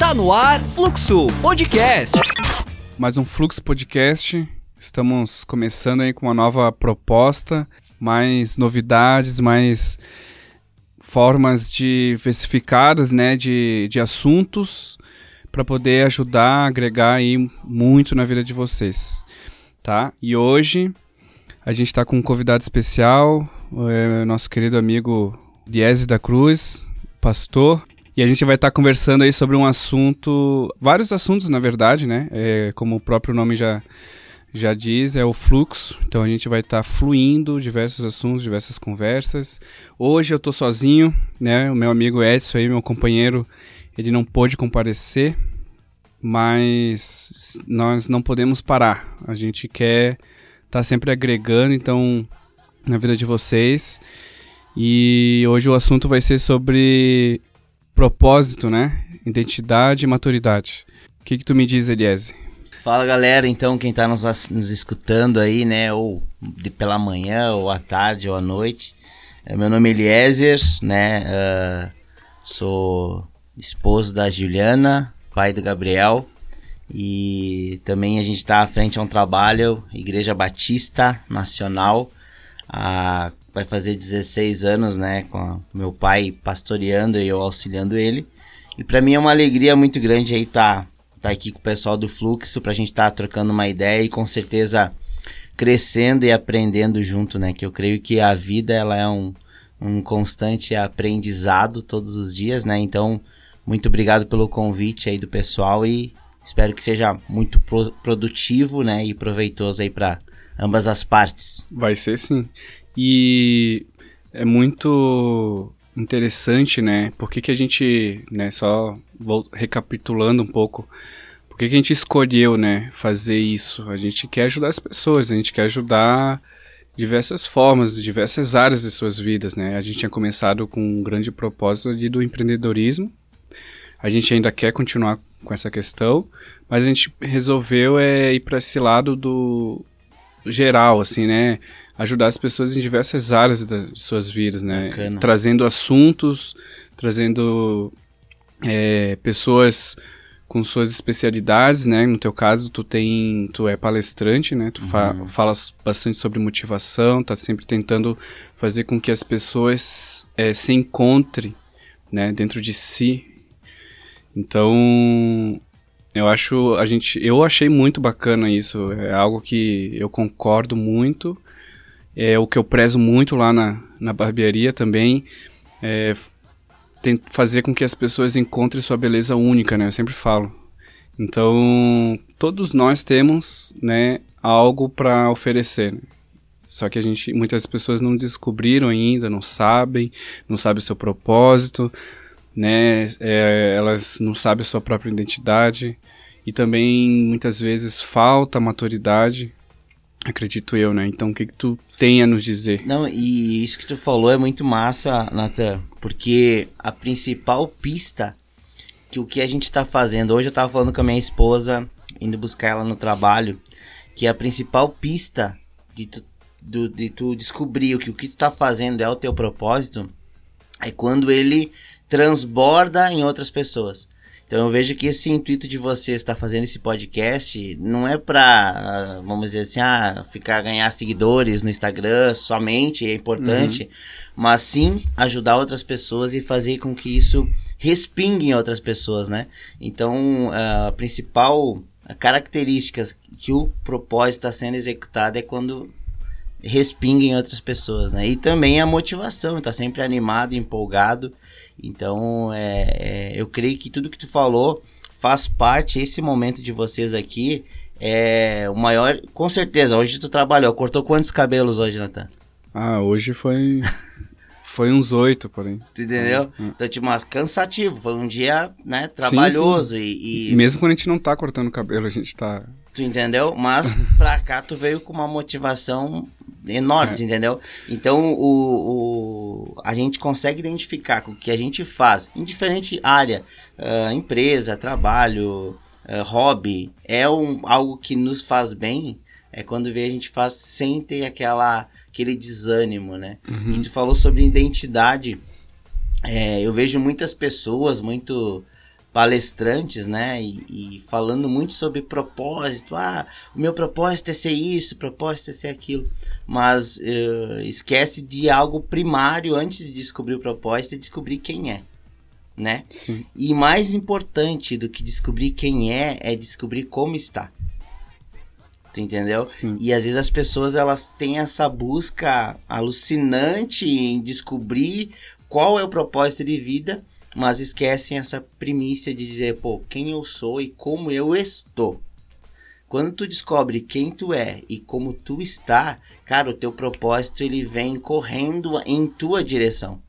Tá no ar, Fluxo Podcast. Mais um Fluxo Podcast. Estamos começando aí com uma nova proposta, mais novidades, mais formas diversificadas, né, de, de assuntos para poder ajudar, agregar aí muito na vida de vocês, tá? E hoje a gente está com um convidado especial, é, nosso querido amigo Diese da Cruz, pastor, e a gente vai estar tá conversando aí sobre um assunto, vários assuntos na verdade, né? É, como o próprio nome já já diz, é o fluxo. Então a gente vai estar tá fluindo diversos assuntos, diversas conversas. Hoje eu estou sozinho, né? O meu amigo Edson aí, meu companheiro, ele não pôde comparecer, mas nós não podemos parar. A gente quer estar tá sempre agregando, então, na vida de vocês. E hoje o assunto vai ser sobre propósito, né? Identidade e maturidade. O que, que tu me diz, Eliese? Fala galera, então quem está nos, nos escutando aí, né, ou de, pela manhã, ou à tarde, ou à noite. É, meu nome é Eliezer, né, uh, sou esposo da Juliana, pai do Gabriel, e também a gente está à frente a um trabalho, Igreja Batista Nacional, a, vai fazer 16 anos, né, com meu pai pastoreando e eu auxiliando ele. E para mim é uma alegria muito grande aí estar tá, tá aqui com o pessoal do Fluxo para a gente estar tá trocando uma ideia e com certeza crescendo e aprendendo junto, né? Que eu creio que a vida ela é um, um constante aprendizado todos os dias, né? Então, muito obrigado pelo convite aí do pessoal e espero que seja muito pro produtivo, né? E proveitoso aí para ambas as partes. Vai ser sim. E é muito interessante, né? Por que, que a gente, né, só vou recapitulando um pouco, por que, que a gente escolheu, né, fazer isso? A gente quer ajudar as pessoas, a gente quer ajudar diversas formas, diversas áreas de suas vidas, né? A gente tinha começado com um grande propósito ali do empreendedorismo. A gente ainda quer continuar com essa questão, mas a gente resolveu é, ir para esse lado do geral, assim, né? Ajudar as pessoas em diversas áreas de suas vidas, né? Bacana. Trazendo assuntos, trazendo é, pessoas com suas especialidades, né? No teu caso, tu tem, tu é palestrante, né? Tu fa uhum. fala bastante sobre motivação, tá sempre tentando fazer com que as pessoas é, se encontrem, né? Dentro de si. Então, eu acho, a gente, eu achei muito bacana isso. É algo que eu concordo muito. É o que eu prezo muito lá na, na barbearia também. É fazer com que as pessoas encontrem sua beleza única, né? Eu sempre falo. Então, todos nós temos, né, algo para oferecer. Né? Só que a gente, muitas pessoas não descobriram ainda, não sabem, não sabem o seu propósito, né? É, elas não sabem a sua própria identidade e também muitas vezes falta maturidade, acredito eu, né? Então o que, que tu tem a nos dizer? Não, e isso que tu falou é muito massa, Nathan, porque a principal pista que o que a gente está fazendo, hoje eu estava falando com a minha esposa, indo buscar ela no trabalho, que a principal pista de tu, do, de tu descobrir o que o que tu está fazendo é o teu propósito, é quando ele transborda em outras pessoas. Então eu vejo que esse intuito de você estar fazendo esse podcast não é para, vamos dizer assim, ah, ficar ganhar seguidores no Instagram somente, é importante, uhum. mas sim ajudar outras pessoas e fazer com que isso respingue em outras pessoas, né? Então a principal característica que o propósito está sendo executado é quando respinga em outras pessoas, né? E também a motivação, está sempre animado, empolgado então, é, é, eu creio que tudo que tu falou faz parte, esse momento de vocês aqui, é o maior. Com certeza, hoje tu trabalhou. Cortou quantos cabelos hoje, Natan? Ah, hoje foi. foi uns oito, porém. Tu entendeu? Hum. Então, tipo, cansativo. Foi um dia, né, trabalhoso. Sim, sim. E, e, Mesmo quando a gente não tá cortando cabelo, a gente tá. Tu entendeu? Mas pra cá tu veio com uma motivação enorme, é. entendeu? Então o, o, a gente consegue identificar com o que a gente faz em diferente área, uh, empresa, trabalho, uh, hobby, é um, algo que nos faz bem, é quando vê a gente faz sem ter aquela, aquele desânimo, né? Uhum. E tu falou sobre identidade, é, eu vejo muitas pessoas muito palestrantes, né? E, e, falando muito sobre propósito. Ah, o meu propósito é ser isso, o propósito é ser aquilo. Mas uh, esquece de algo primário antes de descobrir o propósito e descobrir quem é. Né? Sim. E mais importante do que descobrir quem é, é descobrir como está. Tu entendeu? Sim. E às vezes as pessoas elas têm essa busca alucinante em descobrir qual é o propósito de vida, mas esquecem essa primícia de dizer, pô, quem eu sou e como eu estou. Quando tu descobre quem tu é e como tu está, cara, o teu propósito ele vem correndo em tua direção.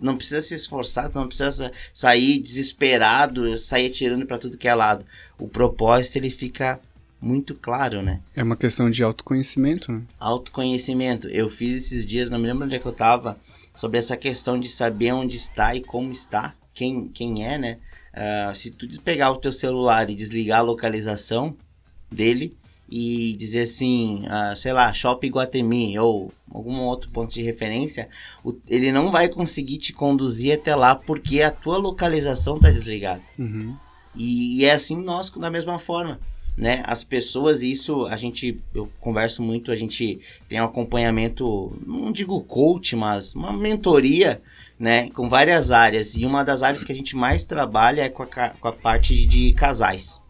Não precisa se esforçar, tu não precisa sair desesperado, sair tirando para tudo que é lado. O propósito ele fica muito claro, né? É uma questão de autoconhecimento, né? Autoconhecimento. Eu fiz esses dias, não me lembro onde é que eu tava, sobre essa questão de saber onde está e como está, quem, quem é, né? Uh, se tu pegar o teu celular e desligar a localização dele e dizer assim, uh, sei lá, Shopping Guatemi ou algum outro ponto de referência, o, ele não vai conseguir te conduzir até lá porque a tua localização tá desligada. Uhum. E, e é assim nós da mesma forma né? As pessoas, isso a gente, eu converso muito, a gente tem um acompanhamento, não digo coach, mas uma mentoria, né? Com várias áreas. E uma das áreas que a gente mais trabalha é com a, com a parte de casais.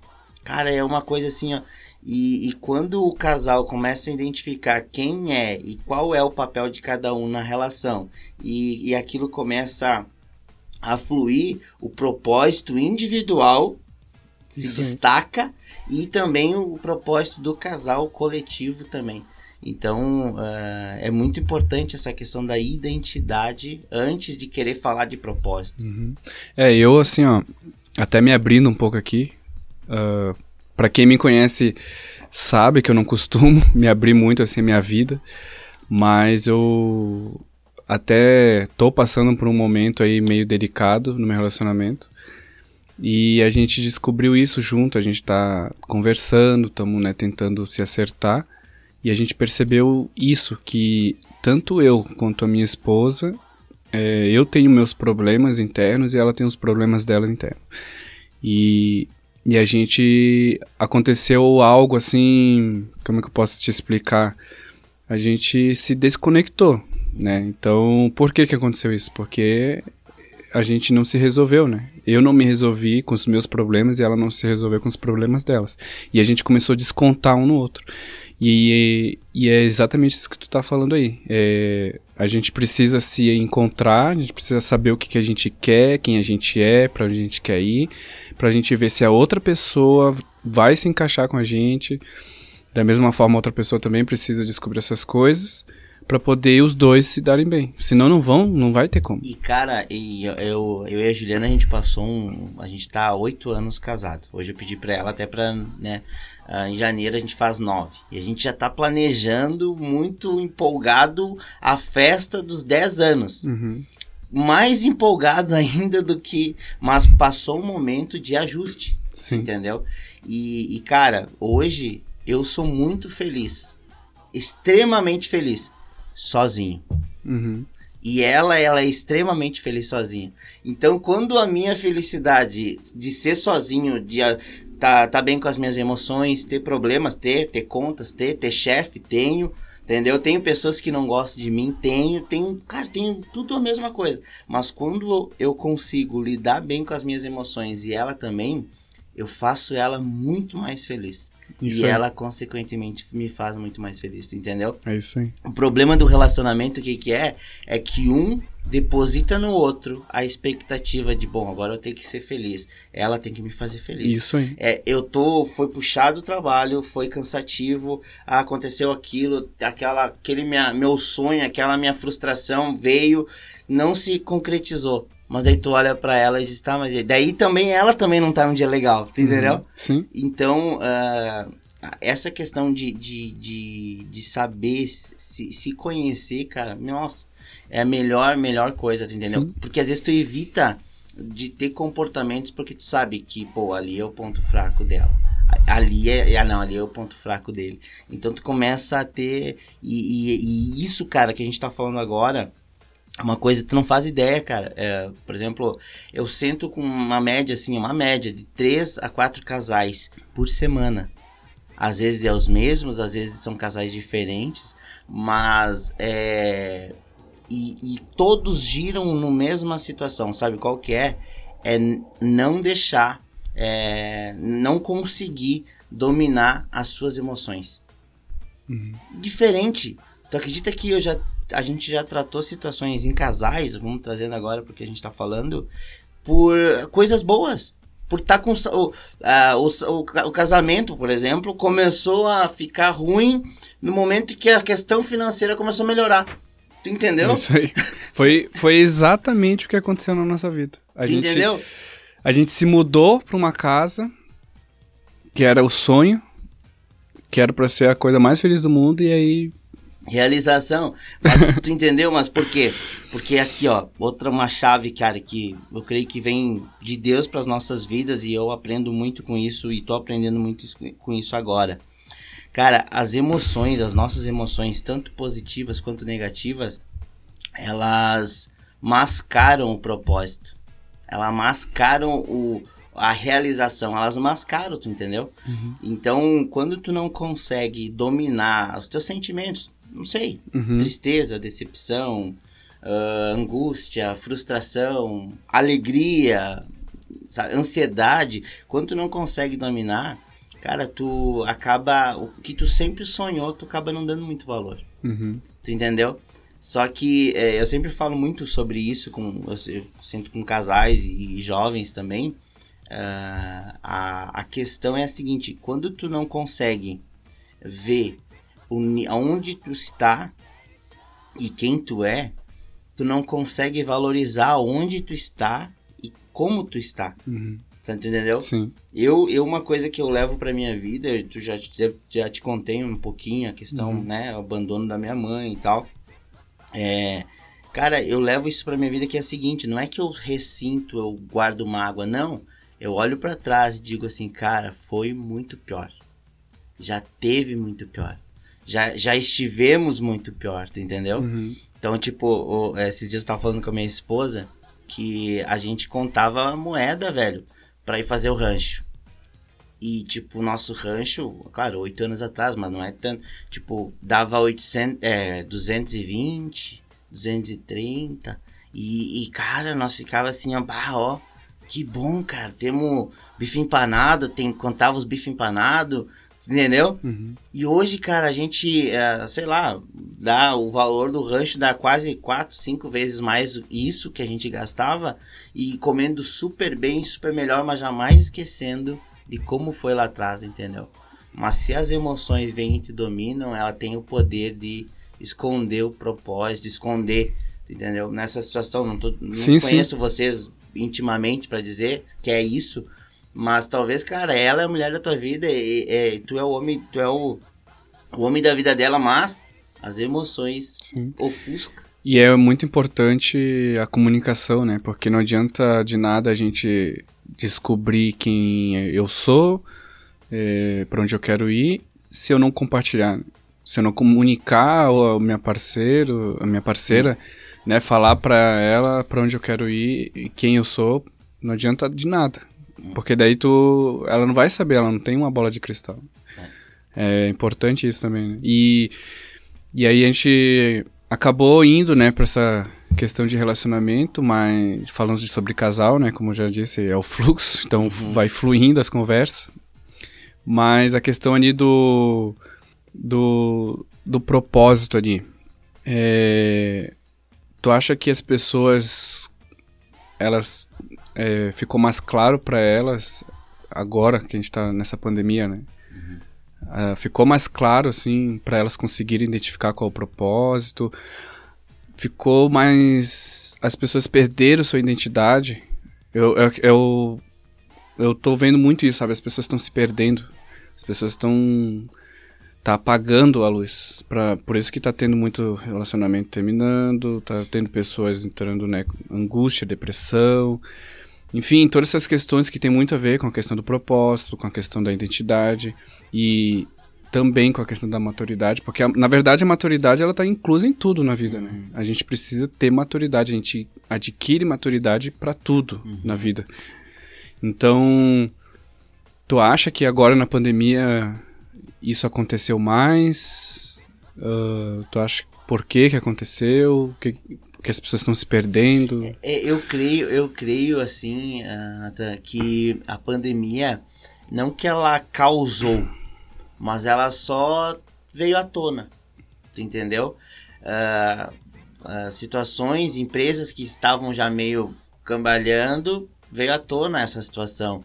Cara, é uma coisa assim, ó. E, e quando o casal começa a identificar quem é e qual é o papel de cada um na relação, e, e aquilo começa a fluir, o propósito individual se destaca e também o propósito do casal coletivo também. Então uh, é muito importante essa questão da identidade antes de querer falar de propósito. Uhum. É, eu assim, ó, até me abrindo um pouco aqui, uh, ah, para quem me conhece sabe que eu não costumo me abrir muito assim a minha vida, mas eu até tô passando por um momento aí meio delicado no meu relacionamento. E a gente descobriu isso junto, a gente tá conversando, estamos né, tentando se acertar. E a gente percebeu isso, que tanto eu quanto a minha esposa, é, eu tenho meus problemas internos e ela tem os problemas dela internos. E, e a gente. Aconteceu algo assim. Como é que eu posso te explicar? A gente se desconectou, né? Então, por que que aconteceu isso? Porque a gente não se resolveu, né? Eu não me resolvi com os meus problemas e ela não se resolveu com os problemas delas. E a gente começou a descontar um no outro. E, e é exatamente isso que tu tá falando aí. É, a gente precisa se encontrar, a gente precisa saber o que, que a gente quer, quem a gente é, para onde a gente quer ir, pra gente ver se a outra pessoa vai se encaixar com a gente. Da mesma forma, a outra pessoa também precisa descobrir essas coisas para poder os dois se darem bem. Senão não vão, não vai ter como. E cara, eu, eu, eu e a Juliana a gente passou um, a gente tá há oito anos casado. Hoje eu pedi para ela até para, né, uh, em janeiro a gente faz nove. E a gente já tá planejando muito empolgado a festa dos dez anos. Uhum. Mais empolgado ainda do que, mas passou um momento de ajuste, Sim. entendeu? E, e cara, hoje eu sou muito feliz, extremamente feliz sozinho. Uhum. E ela, ela é extremamente feliz sozinha. Então, quando a minha felicidade de ser sozinho, de tá, tá bem com as minhas emoções, ter problemas, ter, ter contas, ter, ter chefe, tenho, entendeu? Tenho pessoas que não gostam de mim, tenho, tenho, cara, tenho tudo a mesma coisa. Mas quando eu consigo lidar bem com as minhas emoções e ela também, eu faço ela muito mais feliz. Isso e aí. ela, consequentemente, me faz muito mais feliz, entendeu? É isso aí. O problema do relacionamento, o que, que é? É que um deposita no outro a expectativa de, bom, agora eu tenho que ser feliz. Ela tem que me fazer feliz. Isso aí. É, eu tô, foi puxado o trabalho, foi cansativo, aconteceu aquilo, aquela, aquele minha, meu sonho, aquela minha frustração veio, não se concretizou. Mas daí tu olha para ela e diz, tá, mas daí também ela também não tá num dia legal, entendeu? Uhum, sim. Então, uh, essa questão de, de, de, de saber se, se conhecer, cara, nossa, é a melhor, melhor coisa, entendeu? Sim. Porque às vezes tu evita de ter comportamentos porque tu sabe que, pô, ali é o ponto fraco dela. Ali é, ah, não, ali é o ponto fraco dele. Então tu começa a ter, e, e, e isso, cara, que a gente tá falando agora, uma coisa que tu não faz ideia, cara. É, por exemplo, eu sento com uma média, assim, uma média de três a quatro casais por semana. Às vezes é os mesmos, às vezes são casais diferentes, mas é. E, e todos giram no mesma situação, sabe qual que é? É não deixar, é, não conseguir dominar as suas emoções. Uhum. Diferente. Tu acredita que eu já a gente já tratou situações em casais, vamos trazendo agora porque a gente tá falando, por coisas boas. Por estar tá com. O, o, o, o, casamento, por exemplo, começou a ficar ruim no momento que a questão financeira começou a melhorar. Tu entendeu? Isso aí. Foi, foi exatamente o que aconteceu na nossa vida. A tu gente, entendeu? A gente se mudou para uma casa que era o sonho, que era para ser a coisa mais feliz do mundo, e aí Realização. Mas, tu entendeu? Mas por quê? Porque aqui, ó, outra uma chave, cara, que eu creio que vem de Deus para as nossas vidas e eu aprendo muito com isso e tô aprendendo muito com isso agora. Cara, as emoções, as nossas emoções, tanto positivas quanto negativas, elas mascaram o propósito. Elas mascaram o, a realização, elas mascaram, tu entendeu? Uhum. Então, quando tu não consegue dominar os teus sentimentos, não sei, uhum. tristeza, decepção, uh, angústia, frustração, alegria, sabe? ansiedade, quando tu não consegue dominar, cara, tu acaba, o que tu sempre sonhou, tu acaba não dando muito valor. Uhum. Tu entendeu? Só que é, eu sempre falo muito sobre isso, com, eu, eu sinto com casais e, e jovens também. Uh, a, a questão é a seguinte: quando tu não consegue ver aonde tu está e quem tu é, tu não consegue valorizar onde tu está e como tu está. Uhum. Tá entendeu? Sim. Eu, eu, uma coisa que eu levo pra minha vida, tu já, já, já te contei um pouquinho a questão, uhum. né? O abandono da minha mãe e tal. É, cara, eu levo isso pra minha vida que é a seguinte, não é que eu ressinto, eu guardo mágoa, não. Eu olho para trás e digo assim, cara, foi muito pior. Já teve muito pior já, já estivemos muito pior, tu entendeu? Uhum. Então, tipo, o, esses dias eu tava falando com a minha esposa que a gente contava moeda, velho, pra ir fazer o rancho. E, tipo, o nosso rancho, claro, oito anos atrás, mas não é tanto. Tipo, dava 800, é, 220, 230. E, e, cara, nós ficava assim, ó, ó, que bom, cara. Temos bife empanado, tem, contava os bife empanado, Entendeu? Uhum. E hoje, cara, a gente, é, sei lá, dá o valor do rancho dá quase 4, 5 vezes mais isso que a gente gastava e comendo super bem, super melhor, mas jamais esquecendo de como foi lá atrás, entendeu? Mas se as emoções vêm e te dominam, ela tem o poder de esconder o propósito, de esconder, entendeu? Nessa situação, não, tô, não sim, conheço sim. vocês intimamente para dizer que é isso, mas talvez, cara, ela é a mulher da tua vida e, e tu é o homem, tu é o, o homem da vida dela, mas as emoções Sim. ofusca. E é muito importante a comunicação, né? Porque não adianta de nada a gente descobrir quem eu sou, é, para onde eu quero ir, se eu não compartilhar, se eu não comunicar ao minha parceiro, a minha parceira, né, falar para ela para onde eu quero ir e quem eu sou, não adianta de nada. Porque daí tu. Ela não vai saber, ela não tem uma bola de cristal. É, é importante isso também, né? E, e aí a gente acabou indo, né, pra essa questão de relacionamento, mas falando sobre casal, né, como eu já disse, é o fluxo, então uhum. vai fluindo as conversas. Mas a questão ali do. do, do propósito ali. É, tu acha que as pessoas elas é, ficou mais claro para elas agora que a gente está nessa pandemia, né? Uhum. Uh, ficou mais claro, assim, para elas conseguirem identificar qual é o propósito. Ficou mais. As pessoas perderam sua identidade. Eu, eu, eu, eu tô vendo muito isso, sabe? As pessoas estão se perdendo. As pessoas estão tá apagando a luz. Pra, por isso que tá tendo muito relacionamento terminando, tá tendo pessoas entrando, né, angústia, depressão. Enfim, todas essas questões que tem muito a ver com a questão do propósito, com a questão da identidade. E também com a questão da maturidade, porque a- na verdade a maturidade ela está inclusa em tudo na vida, né? A gente precisa ter maturidade, a gente adquire maturidade para tudo na vida. Então, tu acha que agora na pandemia isso aconteceu mais? Ah, tu acha por que que aconteceu? Que, que as pessoas estão se perdendo? É, Eu creio, eu creio assim, que a pandemia não que ela causou, mas ela só veio à tona. Tu entendeu? Ah, ah, situações, empresas que estavam já meio cambalhando, veio à tona essa situação.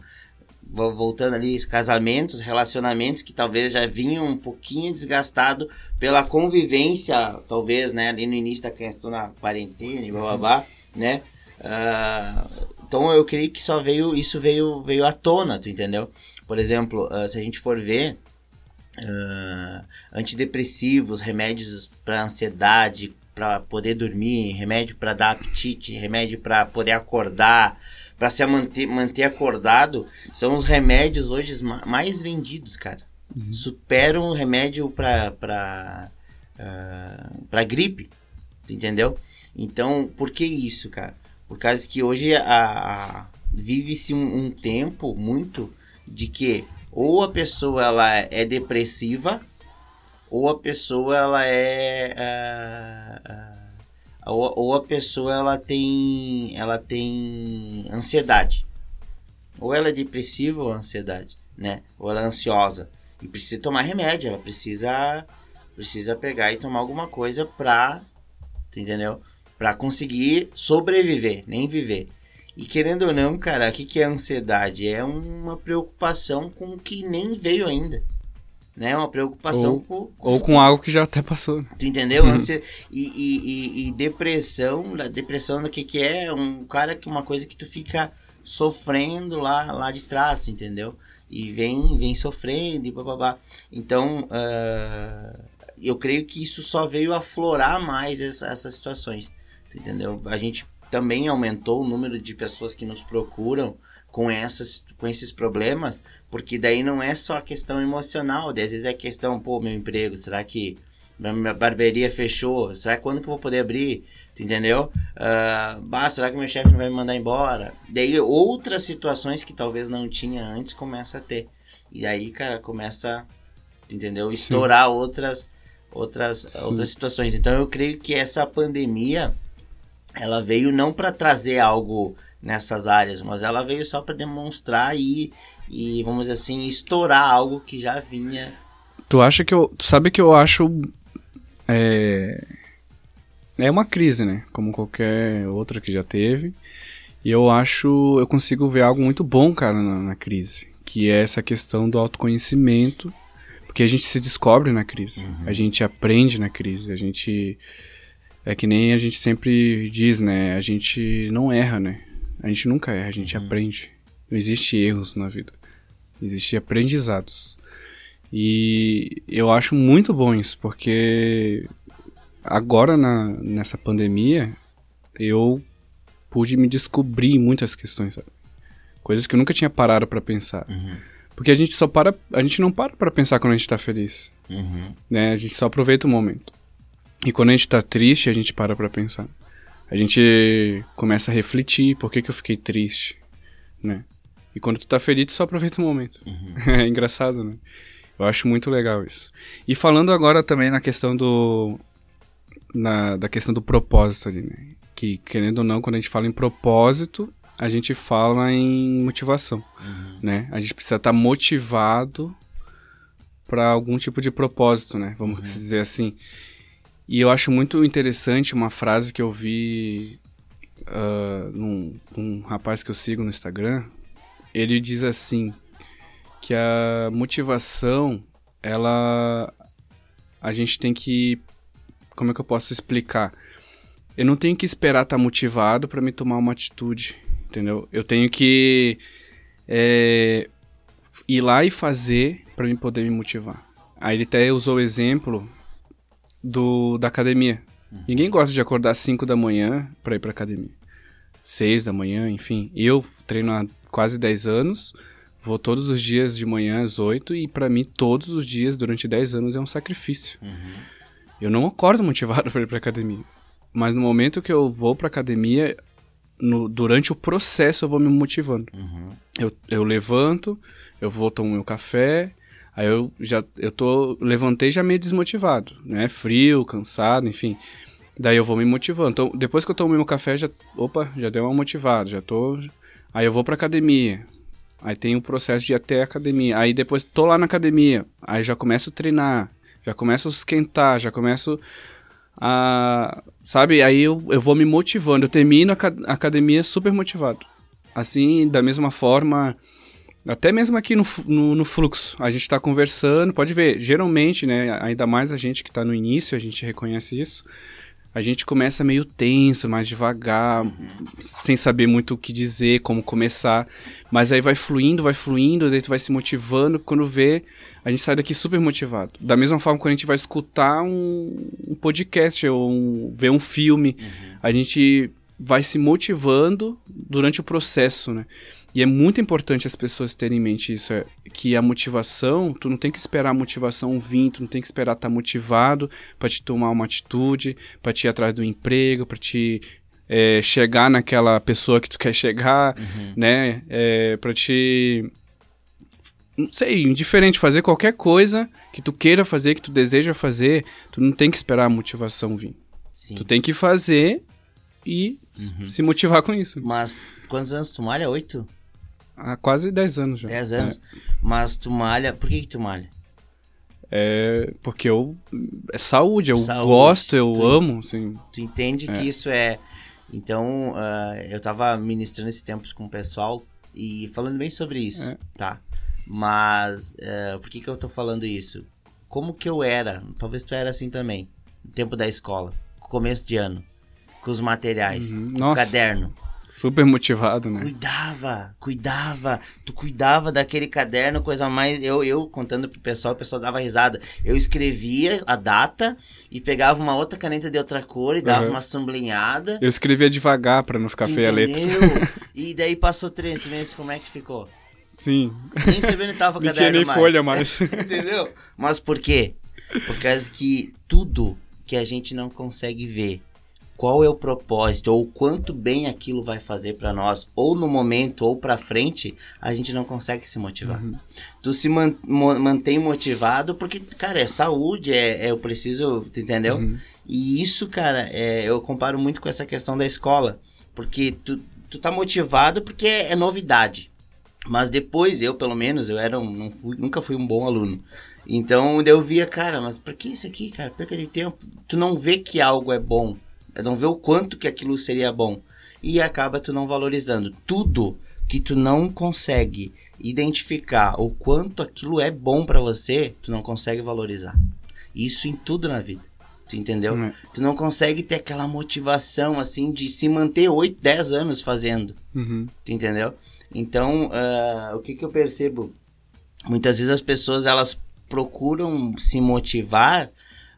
Vo- Voltando ali, os casamentos, relacionamentos que talvez já vinham um pouquinho desgastado pela convivência, talvez, né, ali no início da questão da quarentena e blá, né? Ah, então eu creio que só veio, isso veio, veio à tona, tu entendeu? Por exemplo, ah, se a gente for ver, ah, antidepressivos, remédios para ansiedade, para poder dormir, remédio para dar apetite, remédio para poder acordar, para se manter, manter acordado, são os remédios hoje ma- mais vendidos, cara. Superam o remédio para para para gripe, entendeu? Então, por que isso, cara? Por causa que hoje a, a- vive-se um, um tempo muito de que ou a pessoa ela é depressiva ou a pessoa ela é ah, ah, ou, ou a pessoa ela tem ela tem ansiedade. Ou ela é depressiva ou ansiedade né? Ou ela é ansiosa. E precisa tomar remédio ela precisa precisa pegar e tomar alguma coisa pra entendeu? Pra conseguir sobreviver nem viver. E querendo ou não, cara, o que, que é ansiedade? É uma preocupação com o que nem veio ainda. Né? Uma preocupação Ou- com. Ou com algo que já até passou. né? Tu entendeu? Ansi- E, e, e, e depressão, a depressão do que, que é? Um cara que uma coisa que tu fica sofrendo lá, lá de trás, entendeu? E vem, vem sofrendo e bababá. Então, ah, eu creio que isso só veio aflorar mais essa- essas situações, tu entendeu? A gente também aumentou o número de pessoas que nos procuram com, essas, com esses problemas, porque daí não é só a questão emocional, às vezes é questão, pô, meu emprego, será que minha- barbearia fechou? Será que quando que eu vou poder abrir? Tu entendeu? Ah, bah, será que meu chefe não vai me mandar embora? Daí outras situações que talvez não tinha antes começa a ter. E aí, cara, começa, entendeu? Estourar outras outras Sim. outras situações. Então eu creio que essa pandemia ela veio não para trazer algo nessas áreas, mas ela veio só para demonstrar e, e vamos dizer assim, estourar algo que já vinha Tu acha que eu. Tu sabe que eu acho. É. É uma crise, né? Como qualquer outra que já teve. E eu acho. Eu consigo ver algo muito bom, cara, na, na crise. Que é essa questão do autoconhecimento. Porque a gente se descobre na crise. A gente aprende na crise. A gente. É que nem a gente sempre diz, né? A gente não erra, né? A gente nunca erra, a gente aprende. Não existe erros na vida. Existem aprendizados. E eu acho muito bom isso, porque agora na, nessa pandemia eu pude me descobrir muitas questões, sabe? Coisas que eu nunca tinha parado pra pensar. Porque a gente só para, a gente não para pra pensar quando a gente tá feliz, né? A gente só aproveita o momento. E quando a gente tá triste, a gente para pra pensar. A gente começa a refletir, por que que eu fiquei triste, né? E quando tu tá feliz, tu só aproveita o momento. é engraçado, né? Eu acho muito legal isso. E falando agora também na questão do. Na, da questão do propósito ali, né? Que, querendo ou não, quando a gente fala em propósito, a gente fala em motivação, né? A gente precisa estar motivado para algum tipo de propósito, né? Vamos dizer assim. E eu acho muito interessante uma frase que eu vi ah, num, um rapaz que eu sigo no Instagram. Ele diz assim que a motivação, ela a gente tem que como é que eu posso explicar? Eu não tenho que esperar estar motivado para me tomar uma atitude, entendeu? Eu tenho que é, ir lá e fazer para me poder me motivar. Aí ele até usou o exemplo do da academia. Ninguém gosta de acordar às 5 da manhã para ir para academia. 6 da manhã, enfim. Eu treino há quase 10 anos, Vou todos os dias de manhã às 8 e para mim todos os dias durante 10 anos é um sacrifício. Uhum. Eu não acordo motivado para ir pra academia. Mas no momento que eu vou pra academia, no- durante o processo eu vou me motivando. Uhum. Eu, eu levanto, eu vou tomar meu café, aí eu já eu tô levantei já meio desmotivado, né? Frio, cansado, enfim. Daí eu vou me motivando. Então, depois que eu tomo meu café, já opa, já deu uma motivada, já tô Aí eu vou pra academia. Aí tem o processo de ir até a academia. Aí depois tô lá na academia, aí já começo a treinar, já começo a esquentar, já começo a sabe, aí eu, eu vou me motivando. Eu termino a aca- a academia super motivado. Assim, da mesma forma, até mesmo aqui no, no, no fluxo, a gente tá conversando, pode ver, geralmente, né, ainda mais a gente que tá no início, a gente reconhece isso, a gente começa meio tenso, mais devagar, sem saber muito o que dizer, como começar, mas aí vai fluindo, vai fluindo, daí tu vai se motivando, quando vê, a gente sai daqui super motivado. Da mesma forma quando a gente vai escutar um, um podcast ou um- ver um filme, a gente vai se motivando durante o processo, né? E é muito importante as pessoas terem em mente isso, é, que a motivação, tu não tem que esperar a motivação vir, tu não tem que esperar estar motivado para te tomar uma atitude, para te ir atrás do emprego, para te é, chegar naquela pessoa que tu quer chegar, né? É, para te não sei, indiferente, fazer qualquer coisa que tu queira fazer, que tu deseja fazer, tu não tem que esperar a motivação vir. Sim. Tu tem que fazer e se motivar com isso. Mas quantos anos tu malha? Oito? Há quase 10 anos já. 10 anos? Mas tu malha. Por que, que tu malha? É, porque eu. É saúde, eu Saúde. gosto, eu Tu- amo, assim. Tu entende que isso é. Então, ah, eu tava ministrando esse tempo com o pessoal e falando bem sobre isso, É. tá? Mas, eh, por que que eu tô falando isso? Como que eu era, talvez tu era assim também, no tempo da escola, começo de ano, com os materiais, Uhum. com o caderno. Super motivado, né? Cuidava, cuidava, tu cuidava daquele caderno, coisa mais. Eu, eu contando pro pessoal, o pessoal dava risada. Eu escrevia a data e pegava uma outra caneta de outra cor e dava Uhum. uma sublinhada. Eu escrevia devagar pra não ficar feia a letra. E daí passou três meses, como é que ficou? Sim. Nem sabia onde tava o Não tinha nem mais. folha mais. Entendeu? Mas por quê? Por causa que tudo que a gente não consegue ver, qual é o propósito ou quanto bem aquilo vai fazer pra nós, ou no momento ou pra frente, a gente não consegue se motivar. Tu se man- mo- mantém motivado porque, cara, é saúde, é, é eu preciso, tu entendeu? E isso, cara, é, eu comparo muito com essa questão da escola, porque tu, tu tá motivado porque é, é novidade. Mas depois, eu pelo menos, eu era um, não fui, nunca fui um bom aluno. Então eu via, cara, mas pra que isso aqui, cara? Perca de tempo. Tu não vê que algo é bom. Tu não vê o quanto que aquilo seria bom. E acaba tu não valorizando. Tudo que tu não consegue identificar o quanto aquilo é bom pra você, tu não consegue valorizar. Isso em tudo na vida. Tu entendeu? É. Tu não consegue ter aquela motivação assim de se manter 8, 10 anos fazendo. Uhum. Tu entendeu? Então, ah, o que, que eu percebo? Muitas vezes as pessoas elas procuram se motivar,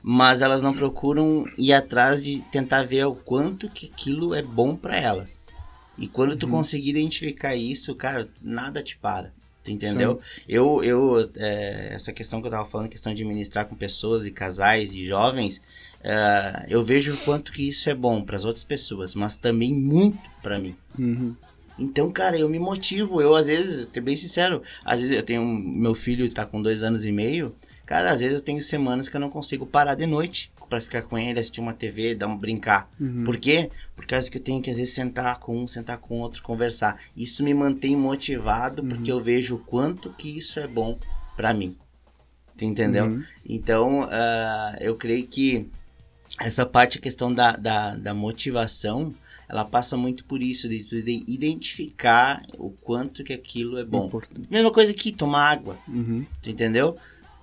mas elas não procuram ir atrás de tentar ver o quanto que aquilo é bom pra elas. E quando tu conseguir identificar isso, cara, nada te para. Tu entendeu? Eu, eu é, essa questão que eu tava falando, questão de ministrar com pessoas e casais e jovens, ah, eu vejo o quanto que isso é bom para as outras pessoas, mas também muito pra mim. Uhum. Então, cara, eu me motivo. Eu, às vezes, ter bem sincero, às vezes eu tenho. Meu filho tá com dois anos e meio. Cara, às vezes eu tenho semanas que eu não consigo parar de noite pra ficar com ele, assistir uma TV, dar um brincar. Por quê? Por causa que eu tenho que, às vezes, sentar com um, sentar com outro, conversar. Isso me mantém motivado porque eu vejo o quanto que isso é bom pra mim. Tu entendeu? Uhum. Então, ah, eu creio que essa parte, a questão da, da, da motivação, ela passa muito por isso, de tu ide- identificar o quanto que aquilo é bom. Importante. Mesma coisa que tomar água, Uhum. tu entendeu?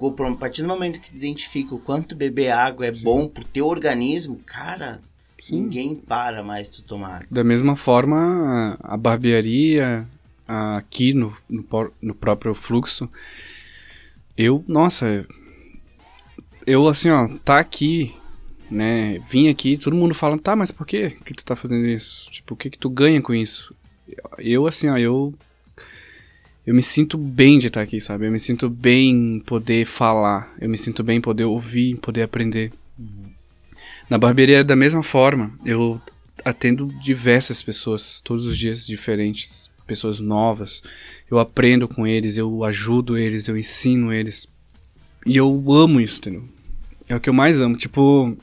A partir do momento que tu identifica o quanto beber água é bom pro teu organismo, cara, Sim. ninguém para mais tu tomar água. Da mesma forma, a barbearia aqui no, no, no próprio fluxo, eu, nossa, eu assim, ó, tá aqui, né, vim aqui, todo mundo fala, tá, mas por que que tu tá fazendo isso? Tipo, o que que tu ganha com isso? Eu, assim, ó, eu, eu me sinto bem de estar aqui, sabe? Eu me sinto bem em poder falar, eu me sinto bem em poder ouvir, em poder aprender. Na barbearia é da mesma forma, eu atendo diversas pessoas, todos os dias diferentes, pessoas novas. Eu aprendo com eles, eu ajudo eles, eu ensino eles. E eu amo isso, entendeu? É o que eu mais amo. Tipo,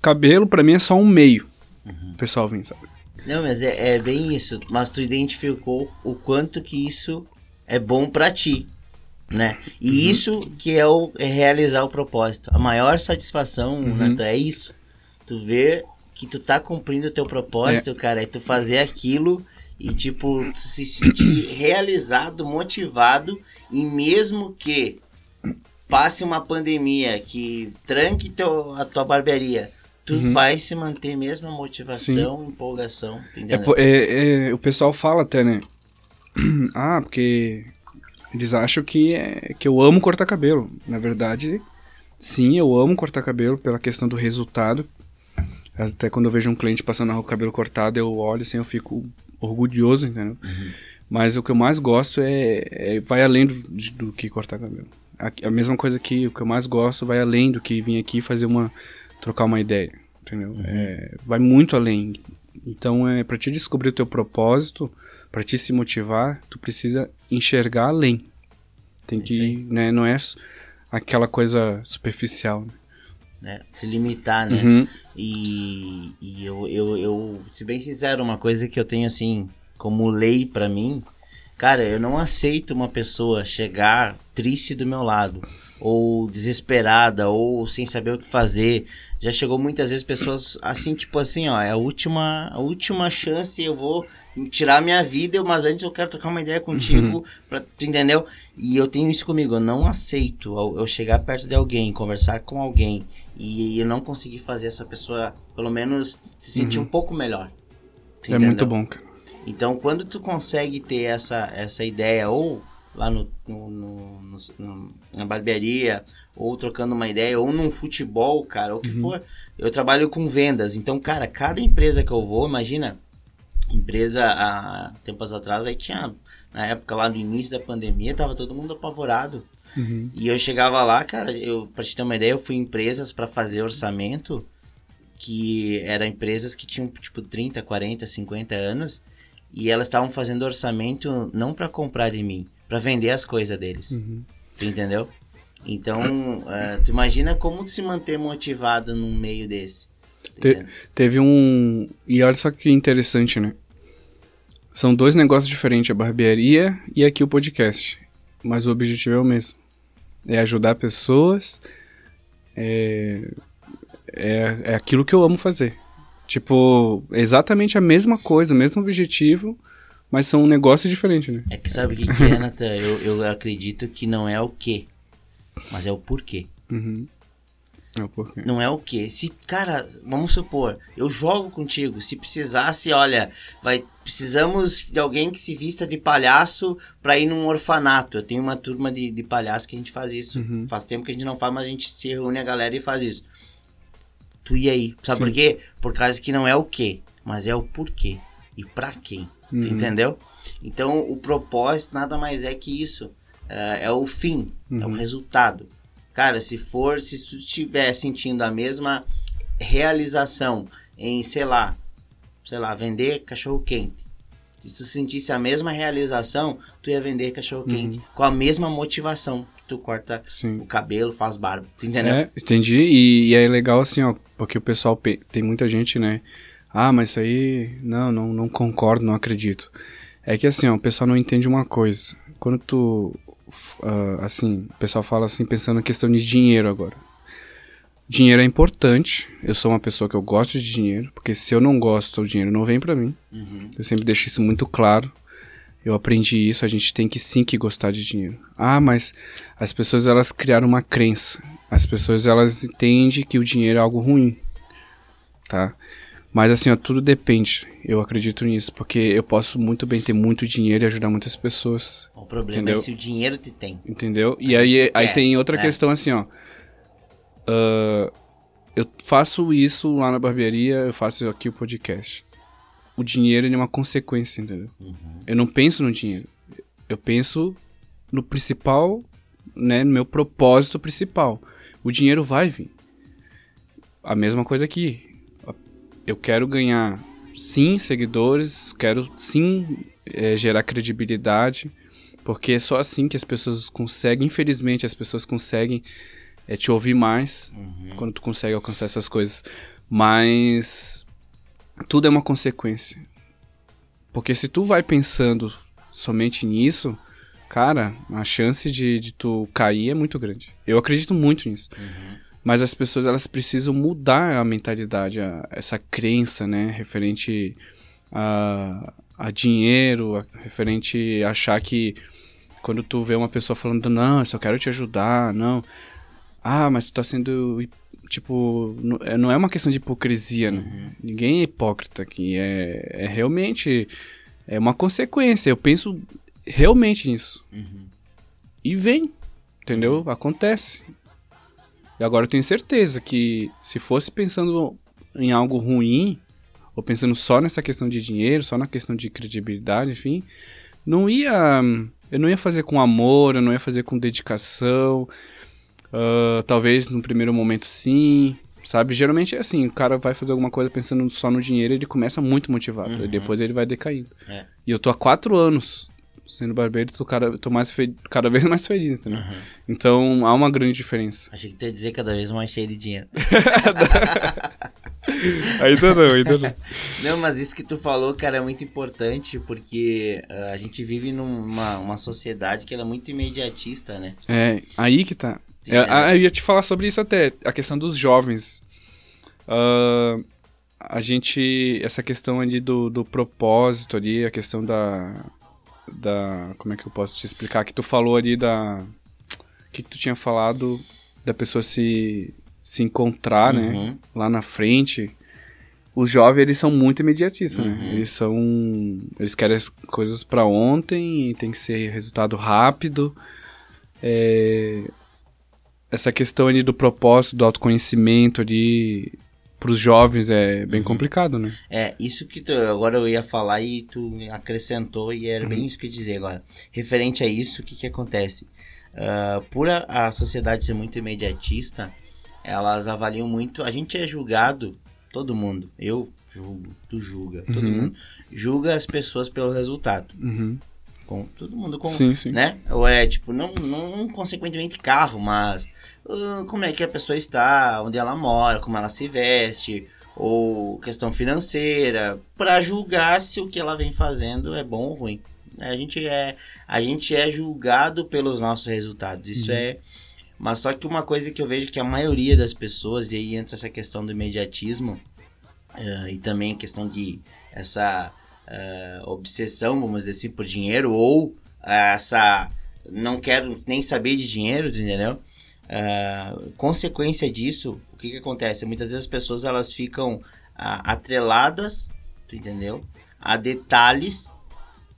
cabelo pra mim é só um meio. O pessoal vem, sabe? Não, mas é, é bem isso. Mas tu identificou o quanto que isso é bom pra ti, né? E isso que é, o, é realizar o propósito. A maior satisfação, Nathan, é isso. Tu ver que tu tá cumprindo o teu propósito, cara, é tu fazer aquilo e, tipo, tu se sentir realizado, motivado, e mesmo que passe uma pandemia que tranque teu, a tua barbearia, tu vai se manter mesmo a motivação, empolgação, É, entendeu? po- é- é- o pessoal fala até, né? Ah, porque eles acham que, é, que eu amo cortar cabelo. Na verdade, sim, eu amo cortar cabelo pela questão do resultado. Até quando eu vejo um cliente passando na rua com o cabelo cortado, eu olho assim, eu fico orgulhoso, entendeu? Mas o que eu mais gosto é, é- vai além do, do que cortar cabelo. A, a mesma coisa que o que eu mais gosto vai além do que vir aqui fazer uma trocar uma ideia, entendeu? É, vai muito além. Então é para te descobrir o teu propósito, para te se motivar, tu precisa enxergar além. Tem que, né, não é aquela coisa superficial. né? né? Se limitar, né? Uhum. E, e eu, eu, eu, se bem sincero, uma coisa que eu tenho assim, como lei pra mim, cara, eu não aceito uma pessoa chegar triste do meu lado, ou desesperada, ou sem saber o que fazer. Já chegou muitas vezes pessoas assim, tipo assim, ó, é a última, a última chance, eu vou tirar minha vida, mas antes eu quero trocar uma ideia contigo, pra, tu entendeu? E eu tenho isso comigo, eu não aceito eu chegar perto de alguém, conversar com alguém e eu não conseguir fazer essa pessoa, pelo menos, se sentir um pouco melhor. É muito bom, cara. Então, quando tu consegue ter essa, essa ideia, ou lá no, no- no- no- na barbearia, ou trocando uma ideia, ou num futebol, cara, ou o que for. Eu trabalho com vendas. Então, cara, cada empresa que eu vou, imagina, empresa há tempos atrás, aí tinha, na época lá no início da pandemia, tava todo mundo apavorado. Uhum. E eu chegava lá, cara, eu, pra te ter uma ideia, eu fui em empresas pra fazer orçamento, que eram empresas que tinham, tipo, 30, 40, 50 anos, e elas estavam fazendo orçamento não pra comprar de mim, pra vender as coisas deles. Uhum. Tu entendeu? Então, eh, tu imagina como tu se manter motivado num meio desse. Te-? Teve um. E olha só que interessante, né? São dois negócios diferentes, a barbearia e aqui o podcast. Mas o objetivo é o mesmo. É ajudar pessoas. É, é, é aquilo que eu amo fazer. Tipo, exatamente a mesma coisa, o mesmo objetivo, mas são um negócio diferente, né? É que sabe o que, que é, Nathan? Eu, eu acredito que não é o que, mas é o porquê. Uhum. O porquê. Não é o que. Se, cara, vamos supor, eu jogo contigo. Se precisasse, olha, vai, precisamos de alguém que se vista de palhaço pra ir num orfanato. Eu tenho uma turma de, de palhaço que a gente faz isso. Uhum. Faz tempo que a gente não faz, mas a gente se reúne a galera e faz isso. Tu ia aí. Sabe Sim. por quê? Por causa que não é o que, mas é o porquê. E pra quem. Uhum. entendeu? Então, o propósito nada mais é que isso. É, é o fim, é o Uhum. resultado. Cara, se for, se tu estiver sentindo a mesma realização em, sei lá, sei lá, vender cachorro quente. Se tu sentisse a mesma realização, tu ia vender cachorro quente com a mesma motivação que tu corta Sim. o cabelo, faz barba, tu entendeu? É, entendi. E, e é legal assim, ó, porque o pessoal pe- tem muita gente, né? Ah, mas isso aí, não, não, não concordo, não acredito. É que assim, ó, o pessoal não entende uma coisa. Quando tu, ah, assim, o pessoal fala assim, pensando na questão de dinheiro agora. Dinheiro é importante. Eu sou uma pessoa que eu gosto de dinheiro, porque se eu não gosto, o dinheiro não vem pra mim. Uhum. Eu sempre deixo isso muito claro. Eu aprendi isso, a gente tem que sim que gostar de dinheiro. Ah, mas as pessoas elas criaram uma crença. As pessoas elas entendem que o dinheiro é algo ruim. Tá? Mas assim, ó, tudo depende. Eu acredito nisso, porque eu posso muito bem ter muito dinheiro e ajudar muitas pessoas, O problema Entendeu? é se o dinheiro te tem. entendeu? E aí, aí quer, tem outra né? questão assim, ó. Ah, eu faço isso lá na barbearia, eu faço aqui o podcast. O dinheiro é uma consequência, entendeu? Uhum. Eu não penso no dinheiro. Eu penso no principal, né, no meu propósito principal. O dinheiro vai vir. A mesma coisa aqui. Eu quero ganhar sim seguidores, quero sim é, gerar credibilidade, porque é só assim que as pessoas conseguem, infelizmente, as pessoas conseguem é, te ouvir mais Uhum. quando tu consegue alcançar essas coisas. Mas tudo é uma consequência. Porque se tu vai pensando somente nisso, cara, a chance de, de tu cair é muito grande. Eu acredito muito nisso. Mas as pessoas elas precisam mudar a mentalidade, a- essa crença, né, referente a, a dinheiro, a- referente a achar que quando tu vê uma pessoa falando, não, eu só quero te ajudar, não. Ah, mas tu tá sendo, tipo, não é- não é uma questão de hipocrisia, né? Ninguém é hipócrita aqui, é, é realmente, é uma consequência, eu penso realmente nisso. E vem, entendeu? Acontece. E agora eu tenho certeza que se fosse pensando em algo ruim, ou pensando só nessa questão de dinheiro, só na questão de credibilidade, enfim, não ia. Eu não ia fazer com amor, eu não ia fazer com dedicação. ah, talvez no primeiro momento sim. Sabe? Geralmente é assim, o cara vai fazer alguma coisa pensando só no dinheiro, ele começa muito motivado. E depois ele vai decaindo. É. E eu tô há quatro anos sendo barbeiro, tô, cada, tô mais fe- cada vez mais feliz, entendeu? Então há uma grande diferença. Achei que tu ia dizer cada vez mais cheio de dinheiro. Ainda não, ainda não. Não, mas isso que tu falou, cara, é muito importante porque ah, a gente vive numa uma sociedade que ela é muito imediatista, né? É, aí que tá. É, né? ah, eu ia te falar sobre isso até, a questão dos jovens. Ah, a gente, essa questão ali do, do propósito ali, a questão da, da, como é que eu posso te explicar, que tu falou ali da, o que que tu tinha falado da pessoa se, se encontrar, né, Uhum. lá na frente. Os jovens, eles são muito imediatistas, Uhum. né? Eles são, eles querem as coisas pra ontem, e tem que ser resultado rápido. É, essa questão ali do propósito, do autoconhecimento ali pros jovens é bem complicado, né? É, isso que tu, agora eu ia falar e tu acrescentou e era Uhum. bem isso que eu ia dizer agora. Referente a isso, o que que acontece? Ah, por a, a sociedade ser muito imediatista, elas avaliam muito, a gente é julgado, todo mundo, eu julgo, tu julga, todo Uhum. mundo julga as pessoas pelo resultado. Uhum. Com, todo mundo com, Sim, sim. né? Ou é tipo, não, não consequentemente carro, mas ah, como é que a pessoa está, onde ela mora, como ela se veste, ou questão financeira, para julgar se o que ela vem fazendo é bom ou ruim. A gente é, a gente é julgado pelos nossos resultados. Isso é. Mas só que uma coisa que eu vejo que a maioria das pessoas, e aí entra essa questão do imediatismo, eh, e também a questão de essa eh, obsessão, vamos dizer assim, por dinheiro, ou eh, essa não quero nem saber de dinheiro, entendeu? Eh, consequência disso, o que que acontece? Muitas vezes as pessoas elas ficam ah, atreladas, entendeu? A detalhes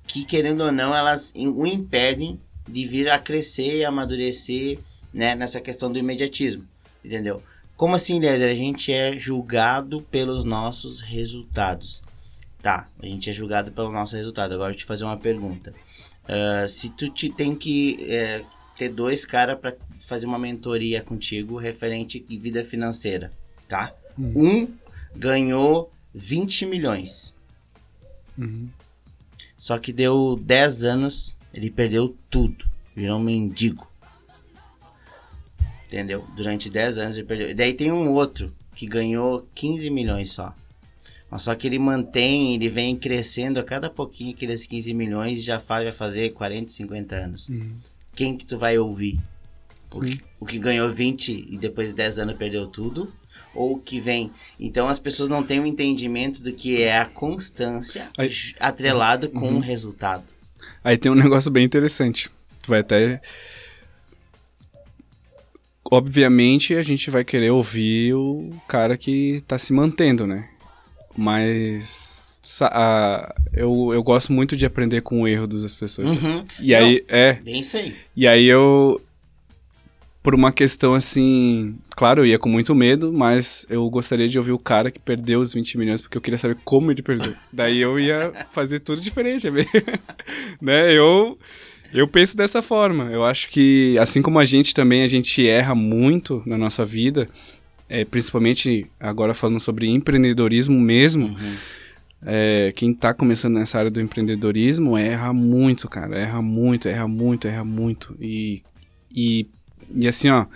que, querendo ou não, elas o impedem de vir a crescer e amadurecer né, nessa questão do imediatismo, entendeu? Como assim, Lézer? A gente é julgado pelos nossos resultados. Tá, a gente é julgado pelo nosso resultado. Agora eu vou te fazer uma pergunta. Ah, se tu te tem que é, ter dois caras para fazer uma mentoria contigo referente em vida financeira, tá? Um ganhou 20 milhões. Uhum. Só que deu 10 anos, ele perdeu tudo. Virou um mendigo. Entendeu? Durante 10 anos ele perdeu. Daí tem um outro que ganhou 15 milhões só. Mas só que ele mantém, ele vem crescendo a cada pouquinho aqueles 15 milhões e já faz, vai fazer 40, 50 anos. Quem que tu vai ouvir? O que, o que ganhou 20 e depois de 10 anos perdeu tudo? Ou o que vem? Então as pessoas não têm o entendimento do que é a constância Aí- atrelado com o resultado. Aí tem um negócio bem interessante. Tu vai até. Obviamente a gente vai querer ouvir o cara que tá se mantendo, né? Mas. sa- a- eu, eu gosto muito de aprender com o erro das pessoas. Uhum. E aí, é. Bem isso aí. E aí eu. Por uma questão assim. Claro, eu ia com muito medo, mas eu gostaria de ouvir o cara que perdeu os 20 milhões, porque eu queria saber como ele perdeu. Daí eu ia fazer tudo diferente, né? Eu. Eu penso dessa forma. Eu acho que, assim como a gente também, a gente erra muito na nossa vida, é, principalmente agora falando sobre empreendedorismo mesmo. Uhum. É, quem está começando nessa área do empreendedorismo erra muito, cara. Erra muito, erra muito, erra muito. E, e, e assim, ó,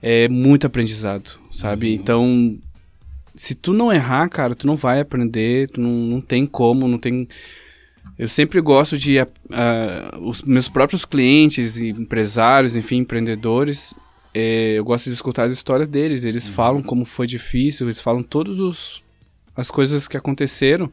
é muito aprendizado, sabe? Uhum. Então, se tu não errar, cara, tu não vai aprender, tu não, não tem como, não tem. Eu sempre gosto de. Uh, os meus próprios clientes, empresários, enfim, empreendedores, é, eu gosto de escutar as histórias deles. Eles uhum. falam como foi difícil, eles falam todas as coisas que aconteceram.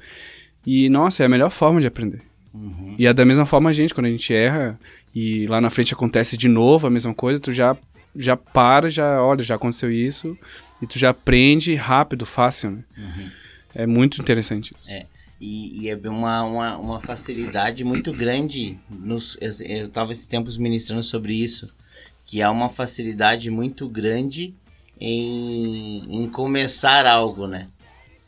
E, nossa, é a melhor forma de aprender. Uhum. E é da mesma forma a gente, quando a gente erra e lá na frente acontece de novo a mesma coisa, tu já, já para, já olha, já aconteceu isso e tu já aprende rápido, fácil, né? Uhum. É muito interessante isso. É. E, e, é uma, uma, uma facilidade muito grande. Nos, eu estava esses tempos ministrando sobre isso. Que há uma facilidade muito grande em, em começar algo, né?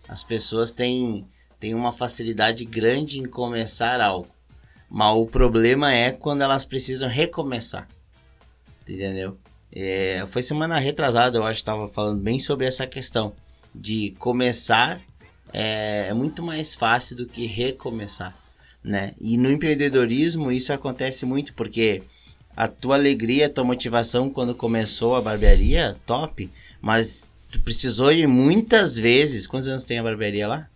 As pessoas têm, têm uma facilidade grande em começar algo. Mas o problema é quando elas precisam recomeçar. Entendeu? É, foi semana retrasada, eu acho que estava falando bem sobre essa questão de começar é, é, muito mais fácil do que recomeçar, né? E no empreendedorismo isso acontece muito porque a tua alegria, a tua motivação quando começou a barbearia, top, mas tu precisou ir muitas vezes. Quantos anos tem a barbearia lá?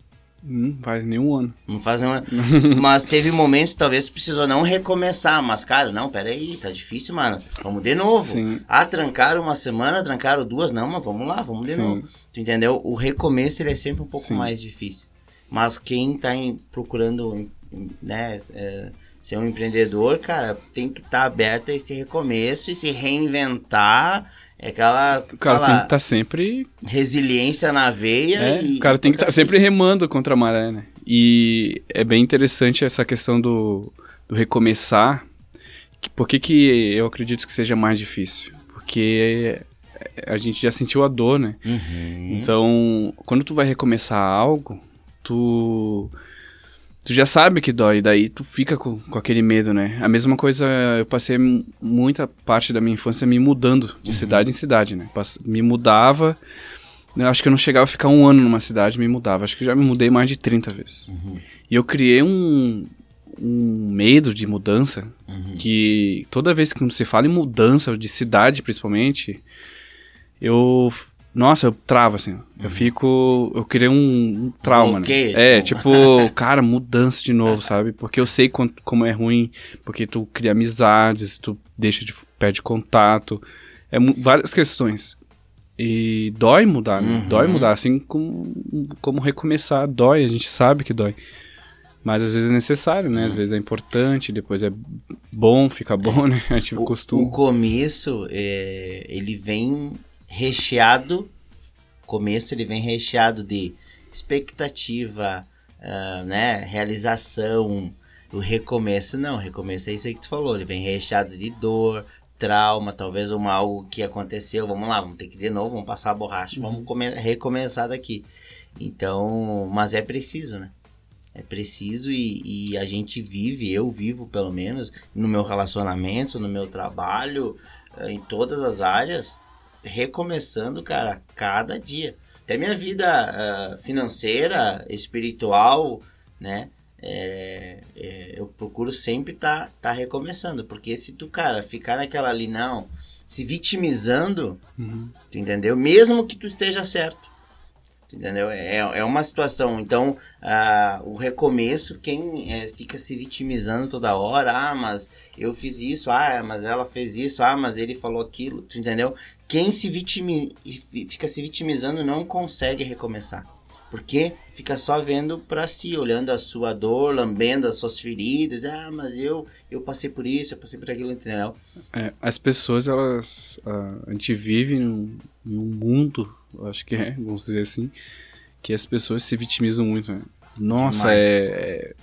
Não faz nenhum ano. Não faz nenhum ano. mas teve momentos que talvez tu precisou não recomeçar. Mas, cara, não, peraí, tá difícil, mano. Vamos de novo. Sim. Ah, trancaram uma semana, trancaram duas. Não, mas vamos lá, vamos de Sim. novo. Tu entendeu? O recomeço ele é sempre um pouco Sim. mais difícil. Mas quem tá em, procurando, né, é, ser um empreendedor, cara, tem que estar tá aberto a esse recomeço e se reinventar é aquela. O cara tem que estar tá sempre. Resiliência na veia. É, e, o cara tem que estar tá sempre remando contra a maré, né? E é bem interessante essa questão do, do recomeçar. Por que, que eu acredito que seja mais difícil? Porque a gente já sentiu a dor, né? Uhum. Então, quando tu vai recomeçar algo, tu tu já sabe que dói, daí tu fica com, com aquele medo, né? A mesma coisa, eu passei muita parte da minha infância me mudando de uhum. cidade em cidade, né? Me mudava, eu acho que eu não chegava a ficar um ano numa cidade, me mudava. Acho que já me mudei mais de 30 vezes. Uhum. E eu criei um, um medo de mudança, uhum. que toda vez que você fala em mudança, de cidade principalmente, eu nossa, eu travo, assim. Uhum. Eu fico. Eu criei um, um trauma, né? É, tipo, cara, mudança de novo, sabe? Porque eu sei quanto, como é ruim, porque tu cria amizades, tu deixa de. perde contato. É várias questões. E dói mudar, né? Uhum. Dói mudar, assim como, como recomeçar, dói, a gente sabe que dói. Mas às vezes é necessário, né? Às uhum. vezes é importante, depois é bom, fica bom, né? A gente o, costuma. O começo, é, ele vem recheado, começo ele vem recheado de expectativa, uh, né, realização, o recomeço não, o recomeço é isso aí que tu falou, ele vem recheado de dor, trauma, talvez uma algo que aconteceu, vamos lá, vamos ter que ir de novo, vamos passar a borracha, uhum. vamos recomeçar daqui. Então, mas é preciso, né? É preciso e, e, a gente vive, eu vivo pelo menos, no meu relacionamento, no meu trabalho, eh, em todas as áreas, recomeçando, cara, cada dia. Até minha vida uh, financeira, espiritual, né? É, é, eu procuro sempre estar tá, tá recomeçando, porque se tu, cara, ficar naquela ali, não, se vitimizando, uhum. tu entendeu? Mesmo que tu esteja certo, entendeu? É, é uma situação, então, uh, o recomeço, quem é, fica se vitimizando toda hora, ah, mas eu fiz isso, ah, mas ela fez isso, ah, mas ele falou aquilo, tu entendeu? quem se vitimi, fica se vitimizando não consegue recomeçar. Porque fica só vendo para si, olhando a sua dor, lambendo as suas feridas. Ah, mas eu eu passei por isso, eu passei por aquilo, entendeu? É, as pessoas, elas. A, a gente vive num, num, mundo, acho que é, vamos dizer assim, que as pessoas se vitimizam muito, né? Nossa, é, é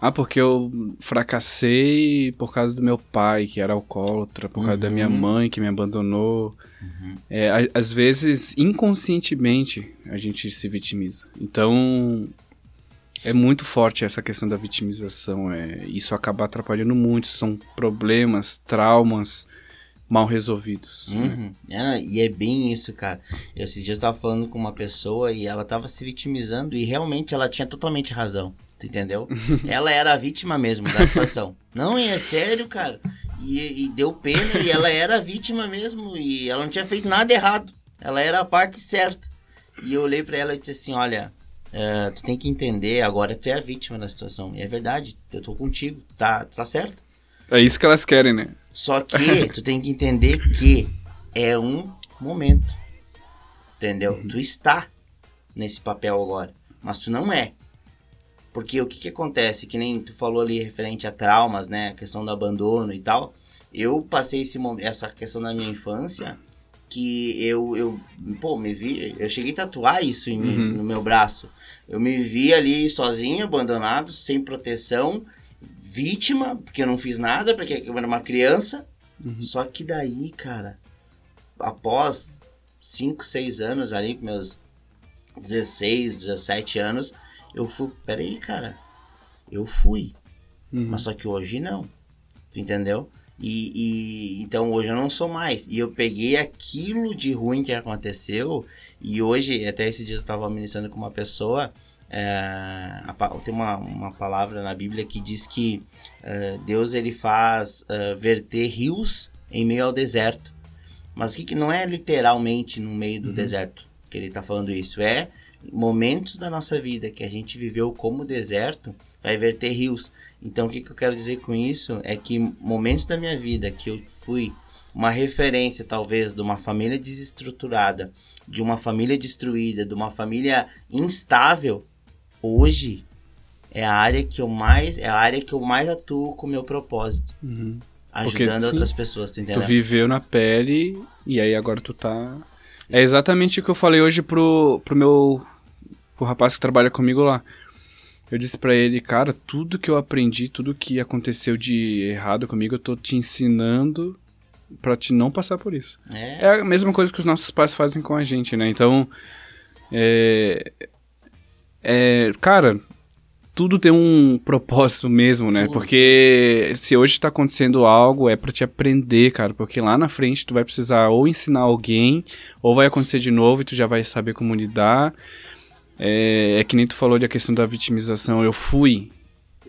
ah, porque eu fracassei por causa do meu pai, que era alcoólatra, por causa da minha uhum. mãe, que me abandonou. Uhum. É, às vezes, inconscientemente, a gente se vitimiza. Então, é muito forte essa questão da vitimização. É, isso acaba atrapalhando muito. São problemas, traumas mal resolvidos. Né? Uhum. É, e é bem isso, cara. Eu, esses dias eu tava falando com uma pessoa e ela tava se vitimizando e realmente ela tinha totalmente razão. Tu entendeu? ela era a vítima mesmo da situação. Não, é sério, cara. E, e, deu pena e ela era a vítima mesmo e ela não tinha feito nada errado. Ela era a parte certa. E eu olhei para ela e disse assim: Olha, uh, tu tem que entender, agora tu é a vítima da situação. E é verdade, eu tô contigo, tá, tá certo. É isso que elas querem, né? Só que tu tem que entender que é um momento. Entendeu? Uhum. Tu está nesse papel agora, mas tu não é. Porque o que que acontece? Que nem tu falou ali referente a traumas, né? A questão do abandono e tal. Eu passei esse, essa questão da minha infância que eu, eu, pô, me vi, eu cheguei a tatuar isso em uhum. no meu braço. Eu me vi ali sozinho, abandonado, sem proteção, vítima, porque eu não fiz nada, porque eu era uma criança. Uhum. Só que daí, cara, após 5, 6 anos ali, com meus 16, 17 anos, eu fui, peraí, cara, eu fui. Uhum. Mas só que hoje não. Entendeu? E, e, então hoje eu não sou mais. E eu peguei aquilo de ruim que aconteceu. E hoje, até esses dias eu estava ministrando com uma pessoa. É, tem uma, uma palavra na Bíblia que diz que é, Deus ele faz é, verter rios em meio ao deserto. Mas que, que não é literalmente no meio do uhum. deserto que ele está falando isso. É momentos da nossa vida que a gente viveu como deserto, vai verter rios. Então, o que, que eu quero dizer com isso é que momentos da minha vida que eu fui uma referência, talvez, de uma família desestruturada, de uma família destruída, de uma família instável, hoje é a área que eu mais é a área que eu mais atuo com o meu propósito. Uhum. Ajudando Porque, outras sim, pessoas, tu entendeu? Tu viveu na pele e aí agora tu tá. É exatamente o que eu falei hoje pro, pro meu. pro rapaz que trabalha comigo lá. Eu disse para ele, cara, tudo que eu aprendi, tudo que aconteceu de errado comigo, eu tô te ensinando para te não passar por isso. É. é. a mesma coisa que os nossos pais fazem com a gente, né? Então, é, é cara, tudo tem um propósito mesmo, né? Tudo. Porque se hoje está acontecendo algo, é para te aprender, cara. Porque lá na frente tu vai precisar ou ensinar alguém, ou vai acontecer de novo e tu já vai saber como lidar. É, é que nem tu falou da questão da vitimização. Eu fui.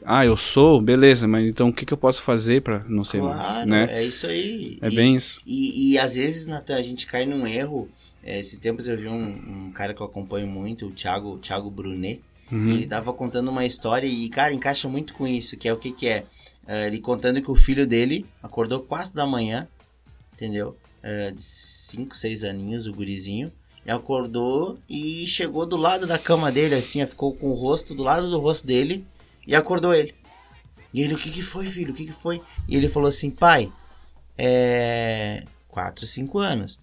Ah, eu sou, beleza, mas então o que, que eu posso fazer para não ser claro, mais, né? É isso aí. É e, bem isso. E, e, às vezes, Natan, a gente cai num erro. É, esses tempos eu vi um, um, cara que eu acompanho muito, o Thiago, o Thiago Brunet. Uhum. Ele tava contando uma história e, cara, encaixa muito com isso, que é o que que é. Uh, ele contando que o filho dele acordou 4 da manhã, entendeu? Uh, de 5, 6 aninhos, o gurizinho acordou e chegou do lado da cama dele, assim, ficou com o rosto do lado do rosto dele e acordou ele. E ele, o que que foi, filho? O que que foi? E ele falou assim, pai, é... Quatro, cinco anos.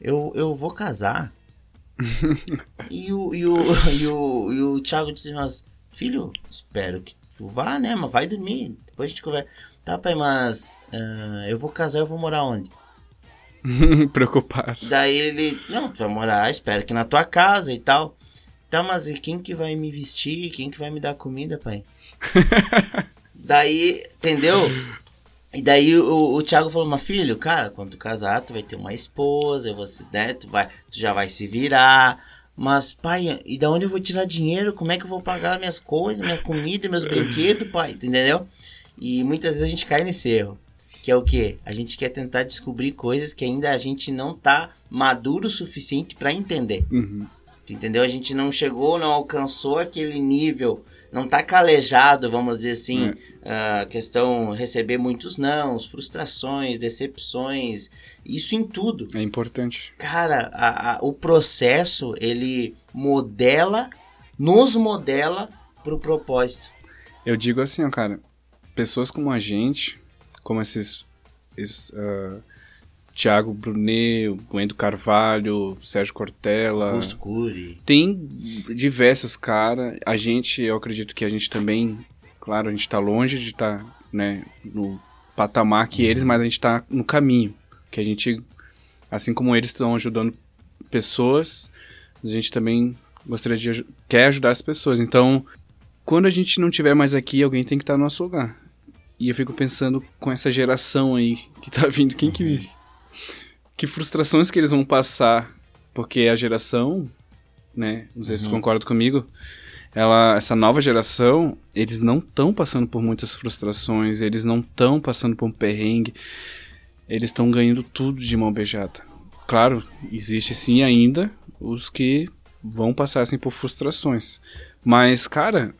Eu, eu vou casar. e, o, e, o, e, o, e o Thiago disse, mas, filho, espero que tu vá, né? Mas vai dormir. Depois a gente conversa. Tá, pai, mas uh, eu vou casar, eu vou morar onde? Preocupado. Daí ele, não, tu vai morar, espero que na tua casa e tal. Tá, mas e quem que vai me vestir? Quem que vai me dar comida, pai? daí, entendeu? E daí o, o Thiago falou, mas filho, cara, quando tu casar, tu vai ter uma esposa, você, né, tu, vai, tu já vai se virar. Mas, pai, e da onde eu vou tirar dinheiro? Como é que eu vou pagar minhas coisas, minha comida, meus brinquedos, pai? Entendeu? E muitas vezes a gente cai nesse erro que é o que? A gente quer tentar descobrir coisas que ainda a gente não tá maduro o suficiente para entender. Uhum. Entendeu? A gente não chegou, não alcançou aquele nível, não tá calejado, vamos dizer assim, a é. uh, questão receber muitos nãos, frustrações, decepções, isso em tudo. É importante. Cara, a, a, o processo, ele modela, nos modela pro propósito. Eu digo assim, ó, cara, pessoas como a gente, como esses, esses uh, Thiago Brunet, Wendel Carvalho, Sérgio Cortella. Augusto Tem diversos caras. A gente, eu acredito que a gente também, claro, a gente está longe de estar tá, né, no patamar que eles, mas a gente está no caminho. Que a gente, assim como eles estão ajudando pessoas, a gente também gostaria de quer ajudar as pessoas. Então, quando a gente não tiver mais aqui, alguém tem que estar no nosso lugar. E eu fico pensando com essa geração aí que tá vindo, quem que. Que frustrações que eles vão passar. Porque a geração, né? Não sei se tu Uhum. concorda comigo. Ela, essa nova geração, eles não estão passando por muitas frustrações, eles não estão passando por um perrengue, eles estão ganhando tudo de mão beijada. Claro, existe sim ainda os que vão passar assim por frustrações, mas cara,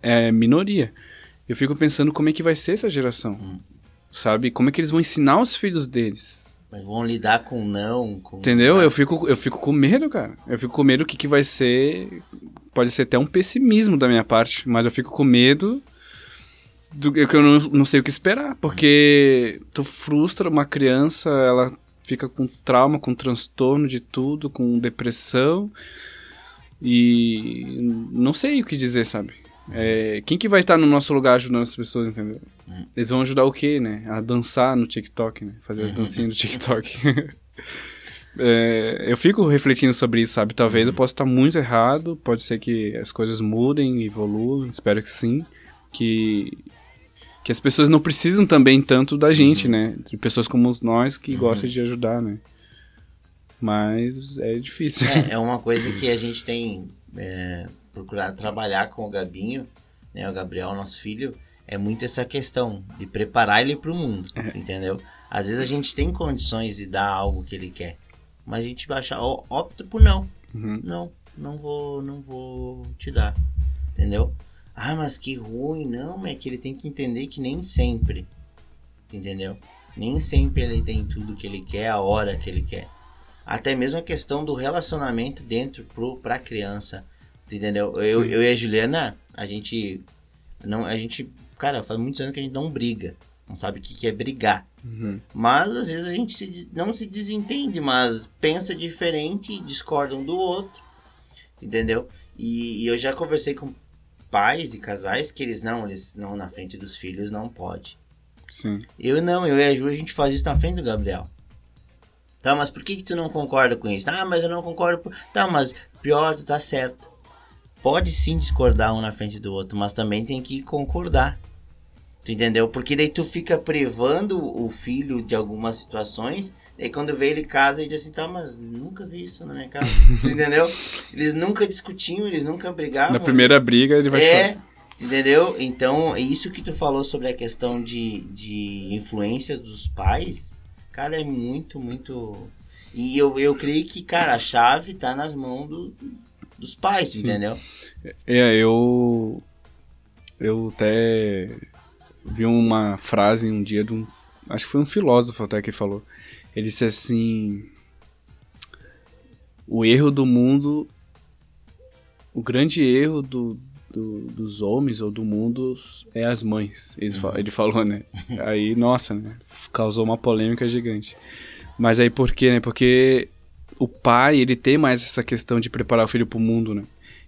é minoria. Eu fico pensando como é que vai ser essa geração, sabe? Como é que eles vão ensinar os filhos deles? Mas vão lidar com não, com... Entendeu? Eu fico, eu fico com medo, cara. Eu fico com medo que que vai ser. Pode ser até um pessimismo da minha parte, mas eu fico com medo do que eu não, não sei o que esperar. Porque tu frustra uma criança, ela fica com trauma, com transtorno de tudo, com depressão. E não sei o que dizer, sabe? É, quem que vai estar no nosso lugar ajudando as pessoas, entendeu? Eles vão ajudar o quê, né? A dançar no TikTok, né? Fazer as dancinhas no TikTok. É, eu fico refletindo sobre isso, sabe? Talvez eu possa estar muito errado, pode ser que as coisas mudem, evoluam, espero que sim. Que, que as pessoas não precisam também tanto da gente, né? De pessoas como nós que gostam de ajudar, né? Mas é difícil. É, é uma coisa que a gente tem é, procurado trabalhar com o Gabinho, né, o Gabriel, nosso filho, é muito essa questão de preparar ele para o mundo, É. entendeu? Às vezes a gente tem condições de dar algo que ele quer, mas a gente baixa, opta por não. Uhum. Não, não vou, não vou te dar, entendeu? Ah, mas que ruim, não, é que ele tem que entender que nem sempre, entendeu? Nem sempre ele tem tudo que ele quer, a hora que ele quer. Até mesmo a questão do relacionamento dentro pro, pra criança, entendeu? Eu, Sim. eu e a Juliana, a gente, não, a gente, cara, faz muitos anos que a gente não briga, não sabe o que, que é brigar. Uhum. Mas às vezes a gente se não se desentende, mas pensa diferente e discorda um do outro. Entendeu? E, e eu já conversei com pais e casais que eles não, eles não na frente dos filhos não pode. Sim. Eu não, eu e a Ju, a gente faz isso na frente do Gabriel. Tá, mas por que, que tu não concorda com isso? Ah, mas eu não concordo. por- Tá, mas pior, tu tá certo. Pode sim discordar um na frente do outro, mas também tem que concordar. Tu entendeu? Porque daí tu fica privando o filho de algumas situações. Daí quando vê ele em casa, ele diz assim, tá, mas nunca vi isso na minha casa. tu entendeu? Eles nunca discutiam, eles nunca brigavam. Na primeira briga ele vai É, chorar. entendeu? Então, isso que tu falou sobre a questão de, de influência dos pais, cara, é muito, muito. E eu, eu creio que, cara, a chave tá nas mãos do- dos pais, Sim. entendeu? É, eu. Eu até vi uma frase um dia de um. Acho que foi um filósofo até que falou. Ele disse assim: O erro do mundo. O grande erro do, do- dos homens ou do mundo é as mães. Ele, fa- ele falou, né? Aí, nossa, né? Causou uma polêmica gigante. Mas aí por quê, né? Porque o pai, ele tem mais essa questão de preparar o filho pro mundo, né?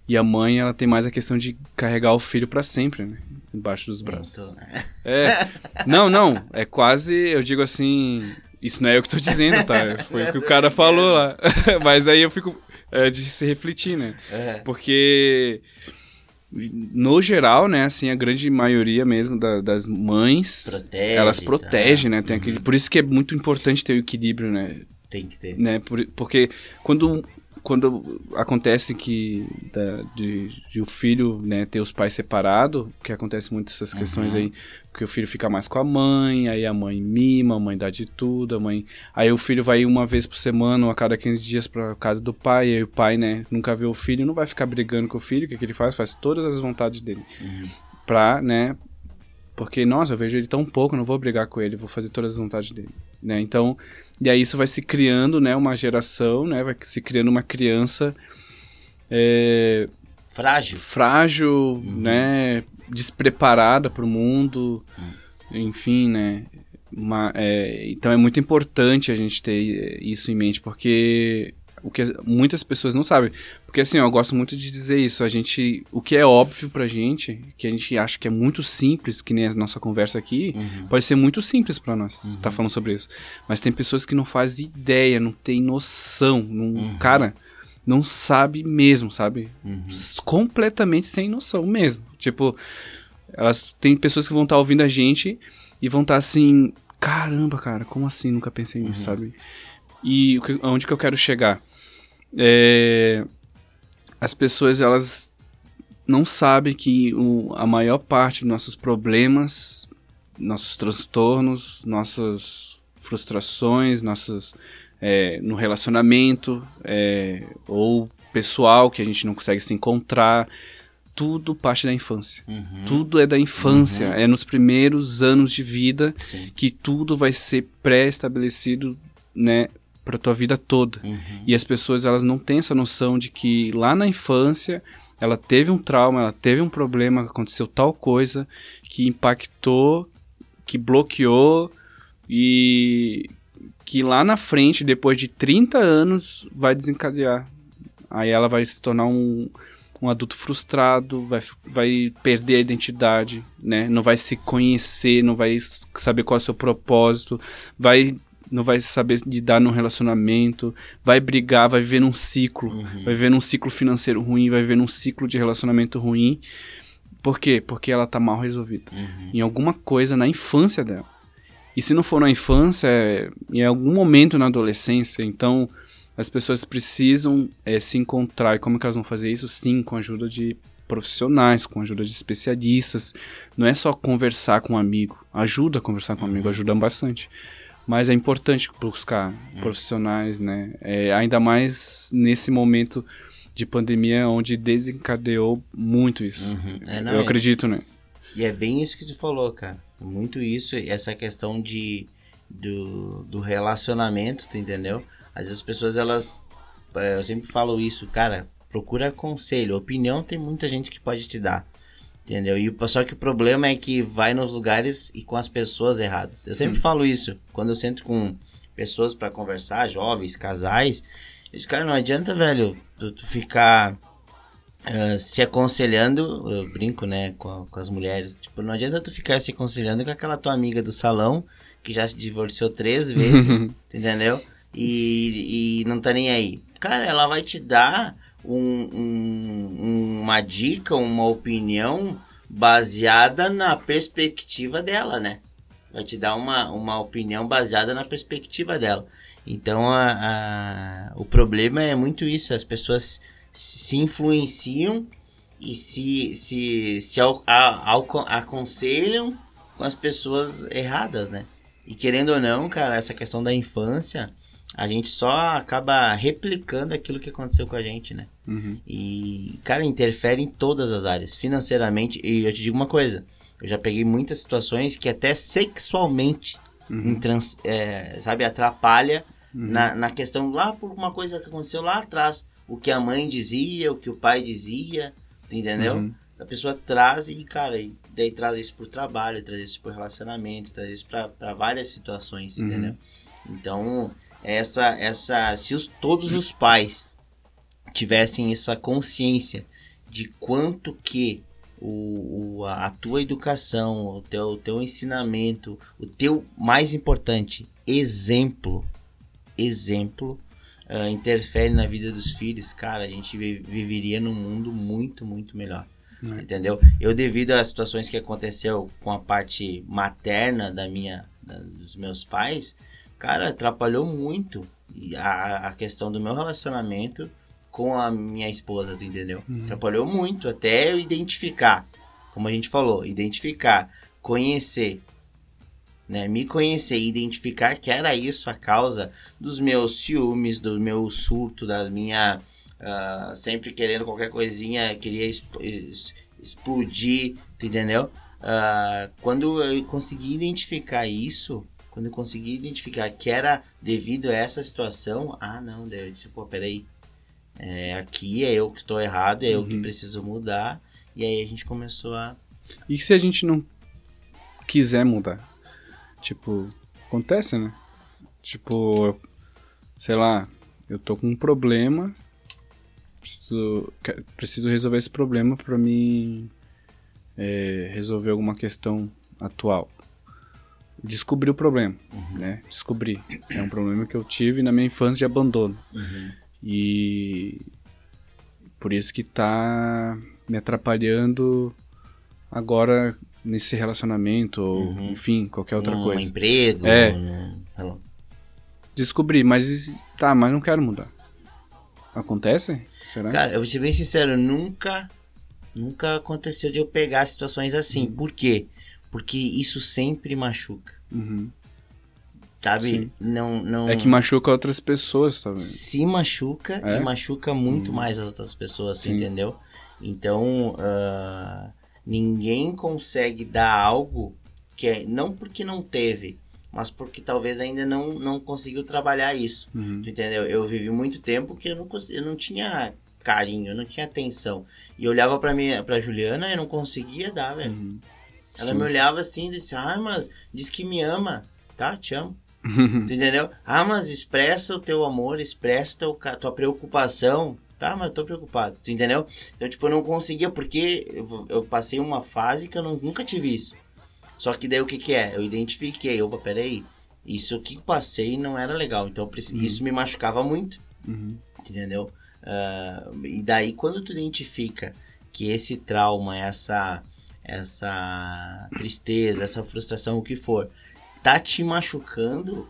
E a mãe, ela tem mais a questão de carregar o filho pra sempre, né? Embaixo dos braços. Então, É. Não, não. É quase, eu digo assim. Isso não é eu que tô dizendo, tá? Foi o que o cara falou lá. Mas aí eu fico. É de se refletir, né? é, Porque. No geral, né, assim, a grande maioria mesmo da- das mães, Protege, elas tá? protegem, né, tem Uhum. aquele, por isso que é muito importante ter o equilíbrio, né, tem que ter. né? Por- porque quando, quando acontece que da- de, de o filho né, ter os pais separados, que acontece muito essas questões Uhum. aí, que o filho fica mais com a mãe, aí a mãe mima, a mãe dá de tudo, a mãe. Aí o filho vai uma vez por semana ou a cada 15 dias pra casa do pai, e aí o pai, né, nunca vê o filho, não vai ficar brigando com o filho, o que, que ele faz? Faz todas as vontades dele. Uhum. Pra, né? Porque, nossa, eu vejo ele tão pouco, não vou brigar com ele, vou fazer todas as vontades dele, né? Então, e aí isso vai se criando, né, uma geração, né, vai se criando uma criança é, Frágil. frágil, né, despreparada para o mundo, enfim, né. uma- é, então é muito importante a gente ter isso em mente, porque o que muitas pessoas não sabem. Porque assim, eu gosto muito de dizer isso, a gente, o que é óbvio pra gente, que a gente acha que é muito simples, que nem a nossa conversa aqui, Uhum. pode ser muito simples pra nós, tá falando sobre isso. Mas tem pessoas que não fazem ideia, não tem noção, não, Uhum. cara, não sabe mesmo, sabe? Uhum. Completamente sem noção mesmo. Tipo, elas tem pessoas que vão estar ouvindo a gente e vão estar assim, caramba, cara, como assim? Nunca pensei nisso, sabe? E o que- aonde que eu quero chegar? É, as pessoas elas não sabem que o- a maior parte dos nossos problemas, nossos transtornos, nossas frustrações, nossos é, no relacionamento é, ou pessoal que a gente não consegue se encontrar, tudo parte da infância. Uhum. Tudo é da infância, é nos primeiros anos de vida Sim. que tudo vai ser pré-estabelecido, né, para tua vida toda. Uhum. E as pessoas elas não têm essa noção de que lá na infância ela teve um trauma, ela teve um problema, aconteceu tal coisa que impactou, que bloqueou e que lá na frente, depois de 30 anos, vai desencadear. Aí ela vai se tornar um, um adulto frustrado, vai, vai perder a identidade, né? Não vai se conhecer, não vai saber qual é o seu propósito, vai não vai saber lidar num relacionamento, vai brigar, vai viver num ciclo, Uhum. vai viver num ciclo financeiro ruim, vai viver num ciclo de relacionamento ruim. Por quê? Porque ela tá mal resolvida. Uhum. Em alguma coisa na infância dela. E se não for na infância, é em algum momento na adolescência. Então, as pessoas precisam é, se encontrar. E como que elas vão fazer isso? Sim, com a ajuda de profissionais, com a ajuda de especialistas. Não é só conversar com um amigo. Ajuda a conversar com um amigo, ajuda bastante. Mas é importante buscar profissionais, né? É, ainda mais nesse momento de pandemia, onde desencadeou muito isso. Uhum. É, não, Eu é- acredito, né? E é bem isso que tu falou, cara. Muito isso, e essa questão de do, do relacionamento, tu entendeu? Às vezes as pessoas, elas. é, Eu sempre falo isso, cara, procura conselho. Opinião tem muita gente que pode te dar. Entendeu? E só que o problema é que vai nos lugares e com as pessoas erradas. Eu sempre falo isso. Quando eu sento com pessoas pra conversar, jovens, casais, eu digo, cara, não adianta, velho, tu, tu ficar ah, se aconselhando, eu brinco, né, com, com as mulheres. Tipo, não adianta tu ficar se aconselhando com aquela tua amiga do salão que já se divorciou três vezes, entendeu? E, e não tá nem aí. Cara, ela vai te dar um- um- uma dica, uma opinião baseada na perspectiva dela, né? Vai te dar uma, uma opinião baseada na perspectiva dela. Então, a, a- o problema é muito isso. As pessoas se influenciam e se, se, se al- aconselham com as pessoas erradas, né? E querendo ou não, cara, essa questão da infância, a gente só acaba replicando aquilo que aconteceu com a gente, né? Uhum. E, cara, interfere em todas as áreas, financeiramente. E eu te digo uma coisa: eu já peguei muitas situações que até sexualmente, Uhum. trans- é, sabe, atrapalha na, na questão lá por uma coisa que aconteceu lá atrás. O que a mãe dizia, o que o pai dizia, entendeu? Uhum. A pessoa traz e, cara, e daí traz isso pro trabalho, traz isso pro relacionamento, traz isso pra, pra várias situações, Uhum. entendeu? Então, essa, essa, se os, todos os pais tivessem essa consciência de quanto que o, o- a tua educação, o teu, o teu ensinamento, o teu mais importante, exemplo, exemplo, ah, interfere na vida dos filhos, cara, a gente vi- viveria num mundo muito, muito melhor. É. Entendeu? Eu, devido às situações que aconteceu com a parte materna da minha, da- dos meus pais, cara, atrapalhou muito a, a questão do meu relacionamento com a minha esposa, tu entendeu? Atrapalhou muito, até eu identificar, como a gente falou, identificar, conhecer, né? Me conhecer e identificar que era isso a causa dos meus ciúmes, do meu surto, da minha ah, sempre querendo qualquer coisinha, queria explodir, tu entendeu? Ah, quando eu consegui identificar isso, quando eu consegui identificar que era devido a essa situação, ah não, daí eu disse, pô, peraí, é, aqui é eu que estou errado, é eu que Uhum. preciso mudar, e aí a gente começou a... E se a gente não quiser mudar? Tipo, acontece, né? Tipo, sei lá, eu tô com um problema, preciso, preciso resolver esse problema pra mim é, resolver alguma questão atual. Descobri o problema, né? Descobri. É um problema que eu tive na minha infância de abandono. E Por isso que tá me atrapalhando agora nesse relacionamento, ou Uhum. enfim, qualquer outra um coisa. emprego. É. um- Descobri, mas tá, mas não quero mudar. Acontece? Será? Cara, eu vou ser bem sincero, nunca, nunca aconteceu de eu pegar situações assim. Uhum. Por quê? Porque isso sempre machuca, Uhum. sabe? Sim. Não, não. É que machuca outras pessoas também. se machuca É? e machuca muito Hum. mais as outras pessoas, Sim. entendeu? Então, ah, ninguém consegue dar algo que é não porque não teve, mas porque talvez ainda não, não conseguiu trabalhar isso. Uhum. Tu entendeu? Eu vivi muito tempo que eu não, eu não tinha carinho, eu não tinha atenção. E eu olhava pra minha, pra Juliana e não conseguia dar, velho. Uhum. Ela Sim. me olhava assim e disse, ah, mas diz que me ama. Tá, te amo. Entendeu? Ah, mas expressa o teu amor, expressa teu, ca- tua preocupação. Tá, mas eu tô preocupado. Tu entendeu? Então, tipo, eu não conseguia porque eu, eu passei uma fase que eu não- nunca tive isso. Só que daí o que que é? Eu identifiquei, opa, peraí. Isso que eu passei não era legal. Então, eu Uhum. isso me machucava muito. Uhum. Entendeu? Ah, e daí, quando tu identifica que esse trauma, essa, essa tristeza, essa frustração, o que for, tá te machucando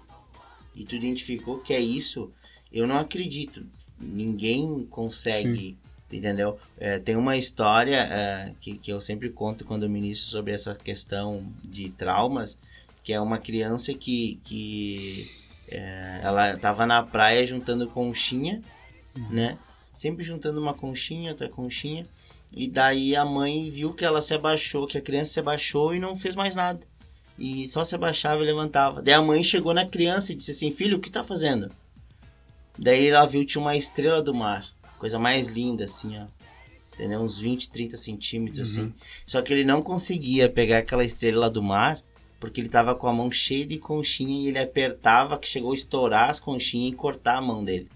e tu identificou que é isso, eu não acredito. Ninguém consegue, entendeu? É, tem uma história é, que, que eu sempre conto quando eu ministro sobre essa questão de traumas, que é uma criança que, que é, ela tava na praia juntando conchinha, né? Sempre juntando uma conchinha, outra conchinha. E daí a mãe viu que ela se abaixou, que a criança se abaixou e não fez mais nada. E só se abaixava e levantava. Daí a mãe chegou na criança e disse assim: Filho, o que tá fazendo? Daí ela viu que tinha uma estrela do mar. Coisa mais linda, assim, ó. Entendeu? Uns 20, 30 centímetros, Uhum. assim. Só que ele não conseguia pegar aquela estrela do mar porque ele tava com a mão cheia de conchinha e ele apertava que chegou a estourar as conchinhas e cortar a mão dele.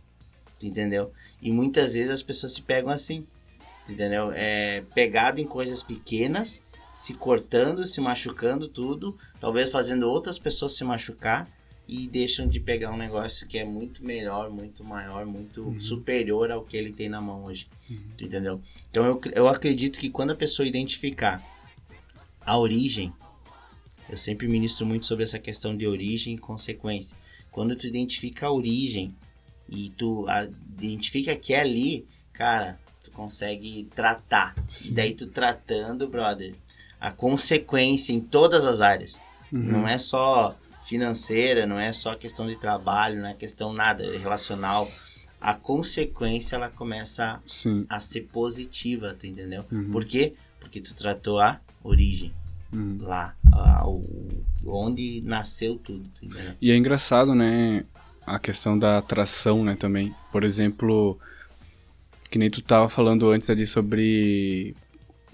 Tu entendeu? E muitas vezes as pessoas se pegam assim. Entendeu? É pegado em coisas pequenas, se cortando, se machucando tudo, talvez fazendo outras pessoas se machucar e deixam de pegar um negócio que é muito melhor, muito maior, muito superior ao que ele tem na mão hoje. Tu entendeu? Então eu, eu acredito que quando a pessoa identificar a origem, eu sempre ministro muito sobre essa questão de origem e consequência. Quando tu identifica a origem e tu identifica que é ali, cara, tu consegue tratar. Sim. E daí tu tratando, brother, a consequência em todas as áreas. Uhum. Não é só financeira, não é só questão de trabalho, não é questão nada relacional. A consequência ela começa Sim. a ser positiva, tu entendeu? Uhum. Por quê? Porque tu tratou a origem Uhum. lá, a- o- onde nasceu tudo, tu? E é engraçado, né? A questão da atração, né, também. Por exemplo, que nem tu tava falando antes ali sobre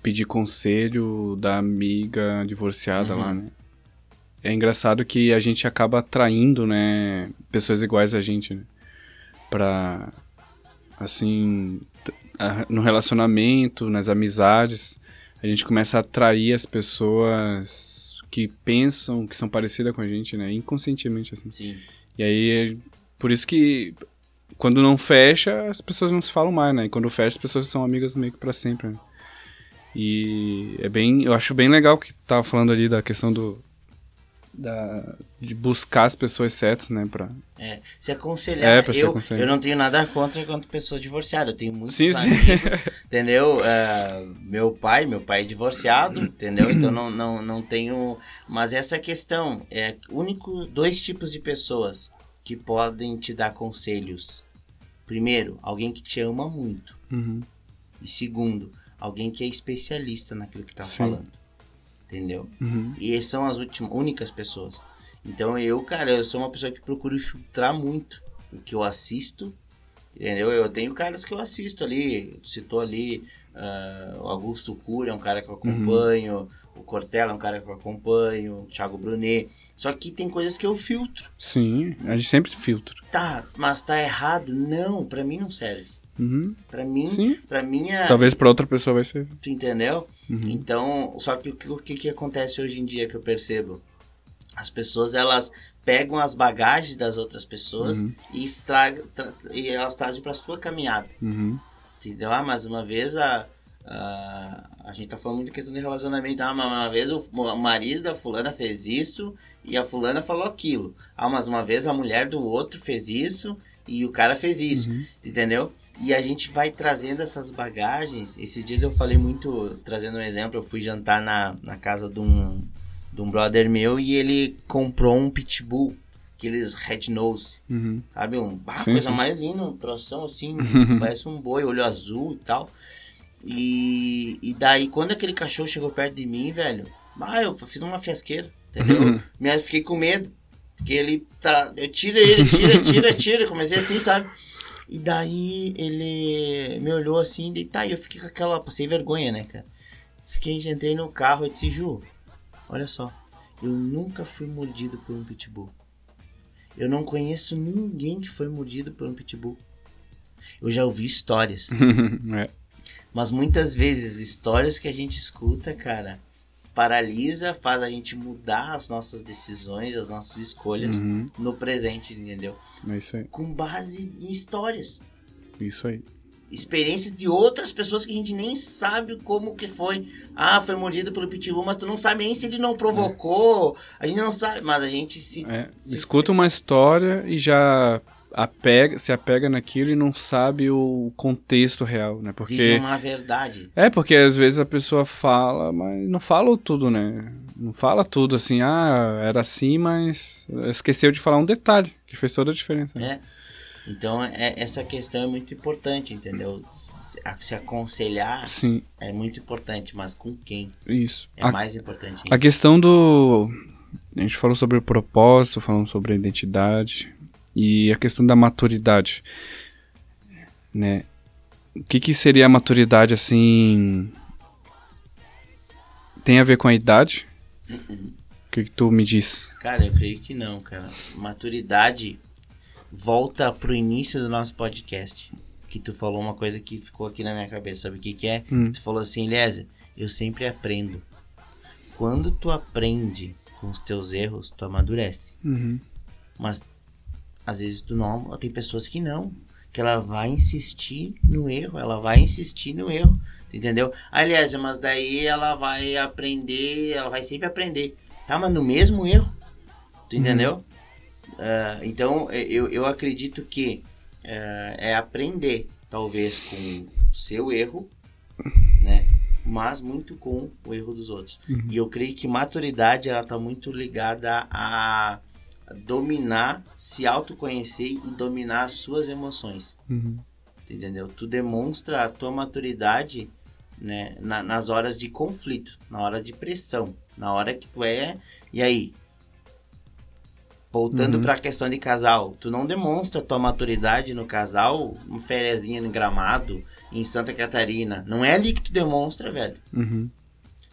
pedir conselho da amiga divorciada Uhum. lá, né? É engraçado que a gente acaba atraindo, né, pessoas iguais a gente, né? Pra, assim, a- no relacionamento, nas amizades, a gente começa a atrair as pessoas que pensam, que são parecidas com a gente, né? Inconscientemente, assim. Sim. E aí, por isso que quando não fecha, as pessoas não se falam mais, né? E quando fecha, as pessoas são amigas meio que pra sempre, né? E é bem, eu acho bem legal que tava falando ali da questão do da de buscar as pessoas certas, né, pra... É, se aconselhar, É, pra eu, aconselhar. eu não tenho nada contra quanto pessoas divorciadas, eu tenho muitos Sim, sim. amigos, entendeu? Ah, meu pai, meu pai é divorciado, entendeu? Então não, não, não tenho... Mas essa questão, é único dois tipos de pessoas que podem te dar conselhos. Primeiro, alguém que te ama muito. Uhum. E segundo, alguém que é especialista naquilo que tá Sim. falando. Entendeu? Uhum. E são as últimas, únicas pessoas. Então eu, cara, eu sou uma pessoa que procuro filtrar muito o que eu assisto. Entendeu? Eu tenho caras que eu assisto ali. Citou ali ah, o Augusto Cury, é um cara que eu acompanho. O Cortella é um cara que eu acompanho. O Thiago Brunet. Só que tem coisas que eu filtro. Sim, a gente sempre filtra. Tá, mas tá errado? Não, pra mim não serve. Uhum. Pra mim, pra mim é... Talvez pra outra pessoa vai ser. Tu entendeu? Uhum. Então, só que o que, que acontece hoje em dia que eu percebo? As pessoas, elas pegam as bagagens das outras pessoas Uhum. e, tra tra- e elas trazem pra sua caminhada, Uhum. Entendeu? Ah, mas uma vez a. A, a gente tá falando muito questão de relacionamento. Ah, mas uma vez o, o marido da fulana fez isso e a fulana falou aquilo. Ah, mas uma vez a mulher do outro fez isso e o cara fez isso. Entendeu? E a gente vai trazendo essas bagagens. Esses dias eu falei muito, trazendo um exemplo, eu fui jantar na, na casa de um, de um brother meu e ele comprou um pitbull, aqueles red nose, Uhum. sabe? Um, ah, Sim, coisa sim. mais linda, um troção assim, parece um boi, olho azul e tal. E, e daí, quando aquele cachorro chegou perto de mim, velho, ah, eu fiz uma fiasqueira, entendeu? Mas fiquei com medo. Porque ele tá. Eu tiro ele, tira, tira, tira. Comecei assim, sabe? E daí ele me olhou assim, e tá, e eu fiquei com aquela. Passei vergonha, né, cara? Fiquei, entrei no carro e disse, Ju, olha só, eu nunca fui mordido por um pitbull. Eu não conheço ninguém que foi mordido por um pitbull. Eu já ouvi histórias. é. Mas muitas vezes, histórias que a gente escuta, cara, paralisa, faz a gente mudar as nossas decisões, as nossas escolhas Uhum. no presente, entendeu? É isso aí. Com base em histórias. Isso aí. Experiências de outras pessoas que a gente nem sabe como que foi. Ah, foi mordido pelo pitbull, mas tu não sabe nem se ele não provocou. A gente não sabe, mas a gente se... É, se- escuta uma história e já apega, se apega naquilo e não sabe o contexto real, né? Vive Porque uma verdade. é porque às vezes a pessoa fala, mas não fala tudo, né? Não fala tudo assim, ah, era assim, mas esqueceu de falar um detalhe que fez toda a diferença. né? né? Então, é, essa questão é muito importante, entendeu? Se, a- se aconselhar Sim, é muito importante, mas com quem isso. é A- mais importante. A questão do. A gente falou sobre o propósito, falamos sobre a identidade e a questão da maturidade. Né? O que, que seria a maturidade assim? Tem a ver com a idade? O que, que tu me diz? Cara, eu creio que não, cara. Maturidade volta pro início do nosso podcast. Que tu falou uma coisa que ficou aqui na minha cabeça. Sabe o que, que é? Hum. Tu falou assim, Eliezer, eu sempre aprendo. Quando tu aprende com os teus erros, tu amadurece. Uhum. Mas às vezes tu não. Tem pessoas que não. Que ela vai insistir no erro. Ela vai insistir no erro. Entendeu? Aliás, mas daí ela vai aprender. Ela vai sempre aprender. Tá, mas no mesmo erro. Tu entendeu? Ah, então eu, eu acredito que ah, é aprender, talvez, com o seu erro, né? Mas muito com o erro dos outros. E eu creio que maturidade ela tá muito ligada a dominar, se autoconhecer e dominar as suas emoções. Uhum. Entendeu? Tu demonstra a tua maturidade né, na- nas horas de conflito, na hora de pressão, na hora que tu é. E aí? Voltando Uhum. pra questão de casal, tu não demonstra tua maturidade no casal, uma fériazinha no gramado, em Santa Catarina. Não é ali que tu demonstra, velho. Uhum.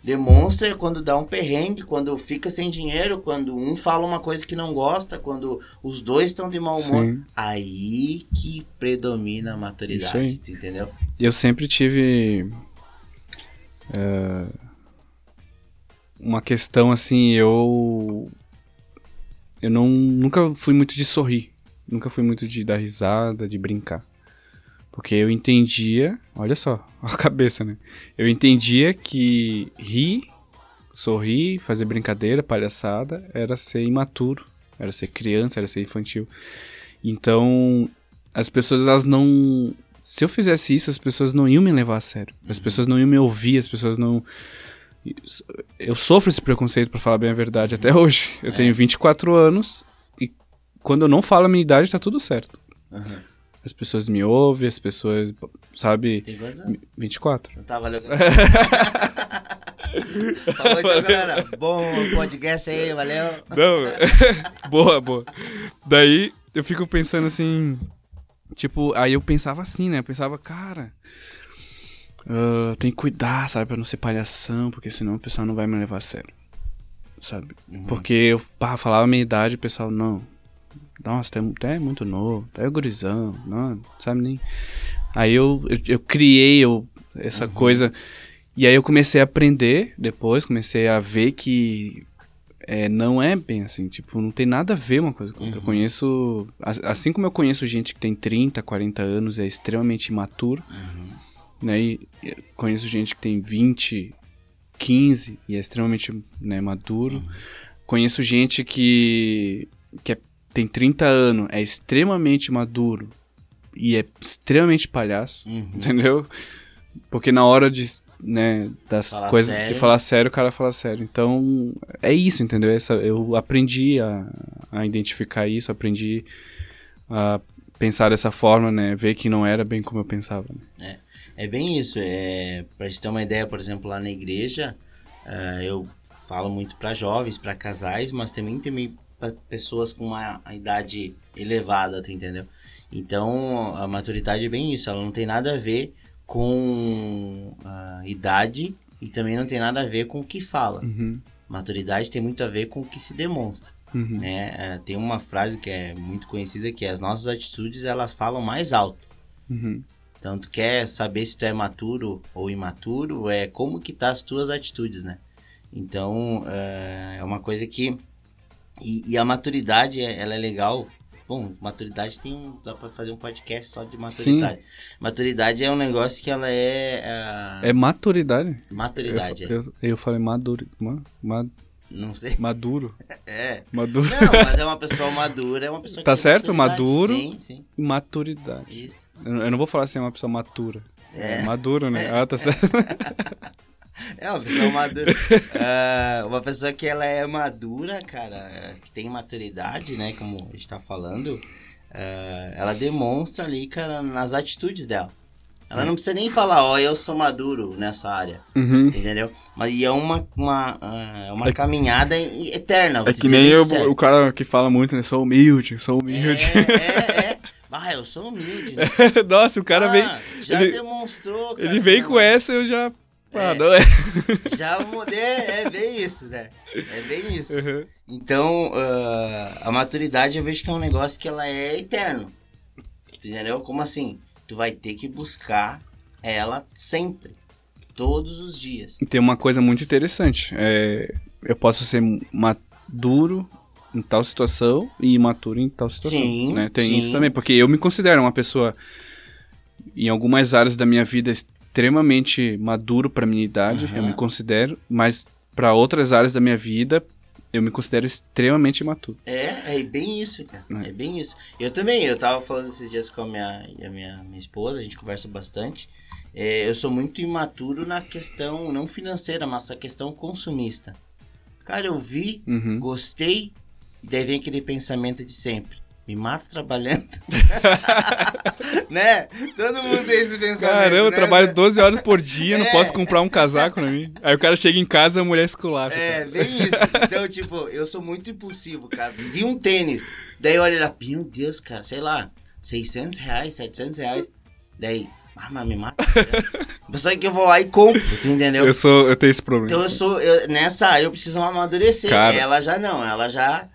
Demonstra quando dá um perrengue, quando fica sem dinheiro, quando um fala uma coisa que não gosta, quando os dois estão de mau humor. Sim. Aí que predomina a maturidade, entendeu? Eu sempre tive é, uma questão assim, eu eu não nunca fui muito de sorrir, nunca fui muito de dar risada, de brincar. Porque eu entendia, olha só, a cabeça, né? Eu entendia que rir, sorrir, fazer brincadeira, palhaçada, era ser imaturo, era ser criança, era ser infantil. Então, as pessoas elas não se eu fizesse isso, as pessoas não iam me levar a sério. As pessoas não iam me ouvir, as pessoas não. Eu sofro esse preconceito, pra falar bem a verdade, até hoje. Eu tenho 24 anos e quando eu não falo a minha idade, tá tudo certo. As pessoas me ouvem, as pessoas, sabe. Tem quantos anos? 24. Não tá, valeu. Falou então, galera. Bom podcast aí, valeu. Não, boa, boa. Daí eu fico pensando assim. Tipo, aí eu pensava assim, né? Eu pensava, cara. ah, tem que cuidar, sabe? Pra não ser palhação, porque senão o pessoal não vai me levar a sério. Sabe? Porque eu pá, falava a minha idade, o pessoal, não. Nossa, tu é, é muito novo, tu é gurizão, não, sabe nem. Aí eu, eu, eu criei eu, essa coisa. E aí eu comecei a aprender depois, comecei a ver que é, não é bem assim, tipo, não tem nada a ver uma coisa com outra. Eu conheço, as- assim como eu conheço gente que tem 30, 40 anos e é extremamente imaturo, né? E conheço gente que tem 20, 15 e é extremamente né, maduro. Conheço gente que, que é- tem 30 anos, é extremamente maduro e é extremamente palhaço, Uhum. entendeu? Porque na hora de, né, das Falar coisas sério. de falar sério, o cara fala sério. Então, é isso, entendeu? Essa, eu aprendi a, a identificar isso, aprendi a pensar dessa forma, né? Ver que não era bem como eu pensava. né? É bem isso. É, pra gente ter uma ideia, por exemplo, lá na igreja, ah, eu falo muito para jovens, para casais, mas também tem pessoas com uma idade elevada, tu entendeu? Então, a maturidade é bem isso. Ela não tem nada a ver com a idade e também não tem nada a ver com o que fala. Uhum, Maturidade tem muito a ver com o que se demonstra. uhum, Né? É, tem uma frase que é muito conhecida que é, as nossas atitudes elas falam mais alto. uhum. Então, tu quer saber se tu é maturo ou imaturo, é como que tá as tuas atitudes, né? Então, é é uma coisa que... E, e a maturidade, é- ela é legal. Bom, maturidade tem um... Dá pra fazer um podcast só de maturidade. Maturidade é um negócio que ela é... é, É maturidade. maturidade, eu, é. eu, eu falei maduro. Ma, ma- Não sei. maduro. É. Maduro. Não, mas é uma pessoa madura, é uma pessoa que Tá certo? Maduro. Sim, sim. e Maturidade. Isso. Eu, eu não vou falar assim, é uma pessoa matura. É maduro, né? Ah, tá certo. É, uma pessoa madura. Ah, uma pessoa que ela é madura, cara, que tem maturidade, né? Como a gente tá falando, ah, ela demonstra ali, cara, nas atitudes dela. Ela não precisa nem falar, ó, eu sou maduro nessa área, Uhum. entendeu? Mas e é uma, uma, ah, é uma É- caminhada eterna. É que nem eu, o cara que fala muito, né? Sou humilde, sou humilde. É, é, é. Ah, eu sou humilde, né? Nossa, o cara Ah, vem. Já ele- demonstrou, cara. Ele vem com não- essa, eu já. É. não é. Já mudei, é bem isso, né? É bem isso. Uhum. Então, ah, a maturidade eu vejo que é um negócio que ela é eterno. Entendeu? Como assim? Tu vai ter que buscar ela sempre. Todos os dias. Tem uma coisa muito interessante. É, eu posso ser maduro em tal situação e imaturo em tal situação. Sim, né? Tem sim. isso também, porque eu me considero uma pessoa, em algumas áreas da minha vida, extremamente maduro para minha idade. Aham. Eu me considero, mas para outras áreas da minha vida, eu me considero extremamente imaturo. É, é bem isso, cara. É. É bem isso. Eu também, eu tava falando esses dias com a minha, a minha, minha esposa, a gente conversa bastante. É, eu sou muito imaturo na questão, não financeira, mas na questão consumista. Cara, eu vi, Uhum. gostei, e daí vem aquele pensamento de sempre. Me mata trabalhando. né? Todo mundo tem esse pensamento. Caramba, eu né? trabalho 12 horas por dia, não É. posso comprar um casaco pra mim. Aí o cara chega em casa a mulher esculacha. É, bem isso. Então, tipo, eu sou muito impulsivo, cara. Vi um tênis, daí olha lá, meu Deus, cara, sei lá, 600 reais, 700 reais. Daí, ah, mas me mata. Pessoal que eu vou lá e compro, tu entendeu? Eu sou, eu tenho esse problema. Então eu sou, eu- nessa área eu preciso amadurecer. Cara. Ela já não, ela já,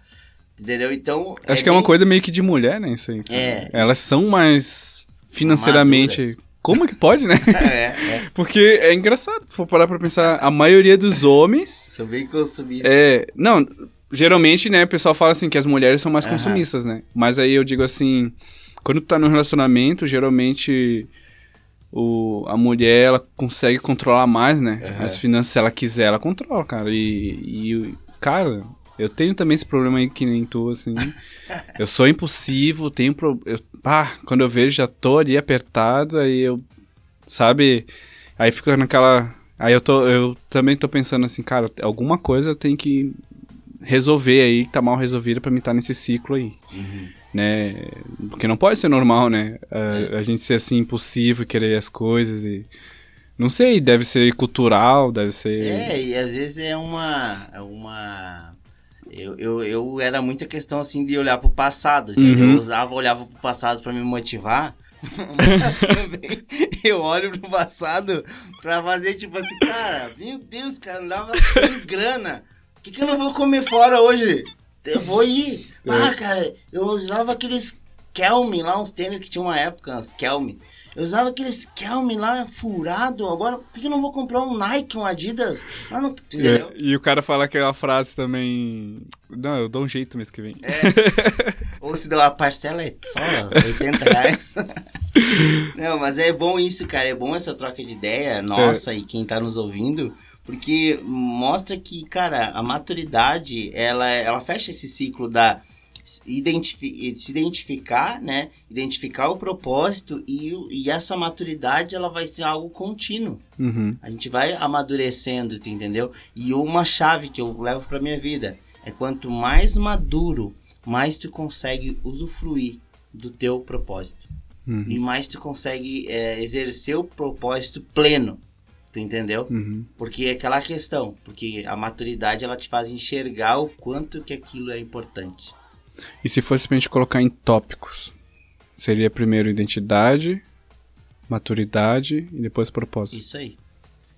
entendeu? Então... Acho que é uma bem- coisa meio que de mulher, né, isso aí. É. Elas são mais financeiramente... Maduras. Como que pode, né? É, é. Porque é engraçado, se for parar pra pensar, a maioria dos homens... Sou bem consumista. É, não, geralmente, né, o pessoal fala assim que as mulheres são mais consumistas, né? Mas aí eu digo assim, quando tu tá num relacionamento, geralmente o, a mulher, ela consegue controlar mais, né? Aham. As finanças, se ela quiser, ela controla, cara. E, e, cara, eu tenho também esse problema aí que nem tu, assim. eu sou impulsivo, tenho... Pro, eu, pá, quando eu vejo, já tô ali apertado, aí eu, sabe... Aí fica naquela... Aí eu, tô, eu também tô pensando assim, cara, alguma coisa eu tenho que resolver aí, que tá mal resolvida pra mim estar nesse ciclo aí, Uhum. né? Porque não pode ser normal, né? A, a gente ser assim, impulsivo e querer as coisas e... Não sei, deve ser cultural, deve ser... É, e às vezes é uma. É uma... Eu, eu, eu era muita questão assim de olhar pro passado. Uhum. Eu usava, olhava pro passado pra me motivar. Mas também eu olho pro passado pra fazer tipo assim, cara, meu Deus, cara, andava sem grana. Por que, que eu não vou comer fora hoje? Eu vou ir. Ah, cara, eu usava aqueles Kelme lá, uns tênis que tinha uma época, uns Kelme. Eu usava aqueles Kelme lá furado. Agora, por que eu não vou comprar um Nike, um Adidas? Ah, não? É, e o cara fala aquela frase também... Não, eu dou um jeito mês que vem. Ou se deu a parcela é só 80 reais. Não, mas é bom isso, cara. É bom essa troca de ideia, nossa, e quem tá nos ouvindo, porque mostra que, cara, a maturidade, ela, ela fecha esse ciclo da identifi se identificar, né? Identificar o propósito e, e essa maturidade ela vai ser algo contínuo. Uhum. A gente vai amadurecendo, tu entendeu? E uma chave que eu levo pra minha vida é quanto mais maduro, mais tu consegue usufruir do teu propósito. Uhum. E mais tu consegue é, exercer o propósito pleno. Tu entendeu? Uhum. Porque é aquela questão, porque a maturidade ela te faz enxergar o quanto que aquilo é importante. E se fosse pra gente colocar em tópicos? Seria primeiro identidade, maturidade e depois propósito. Isso aí.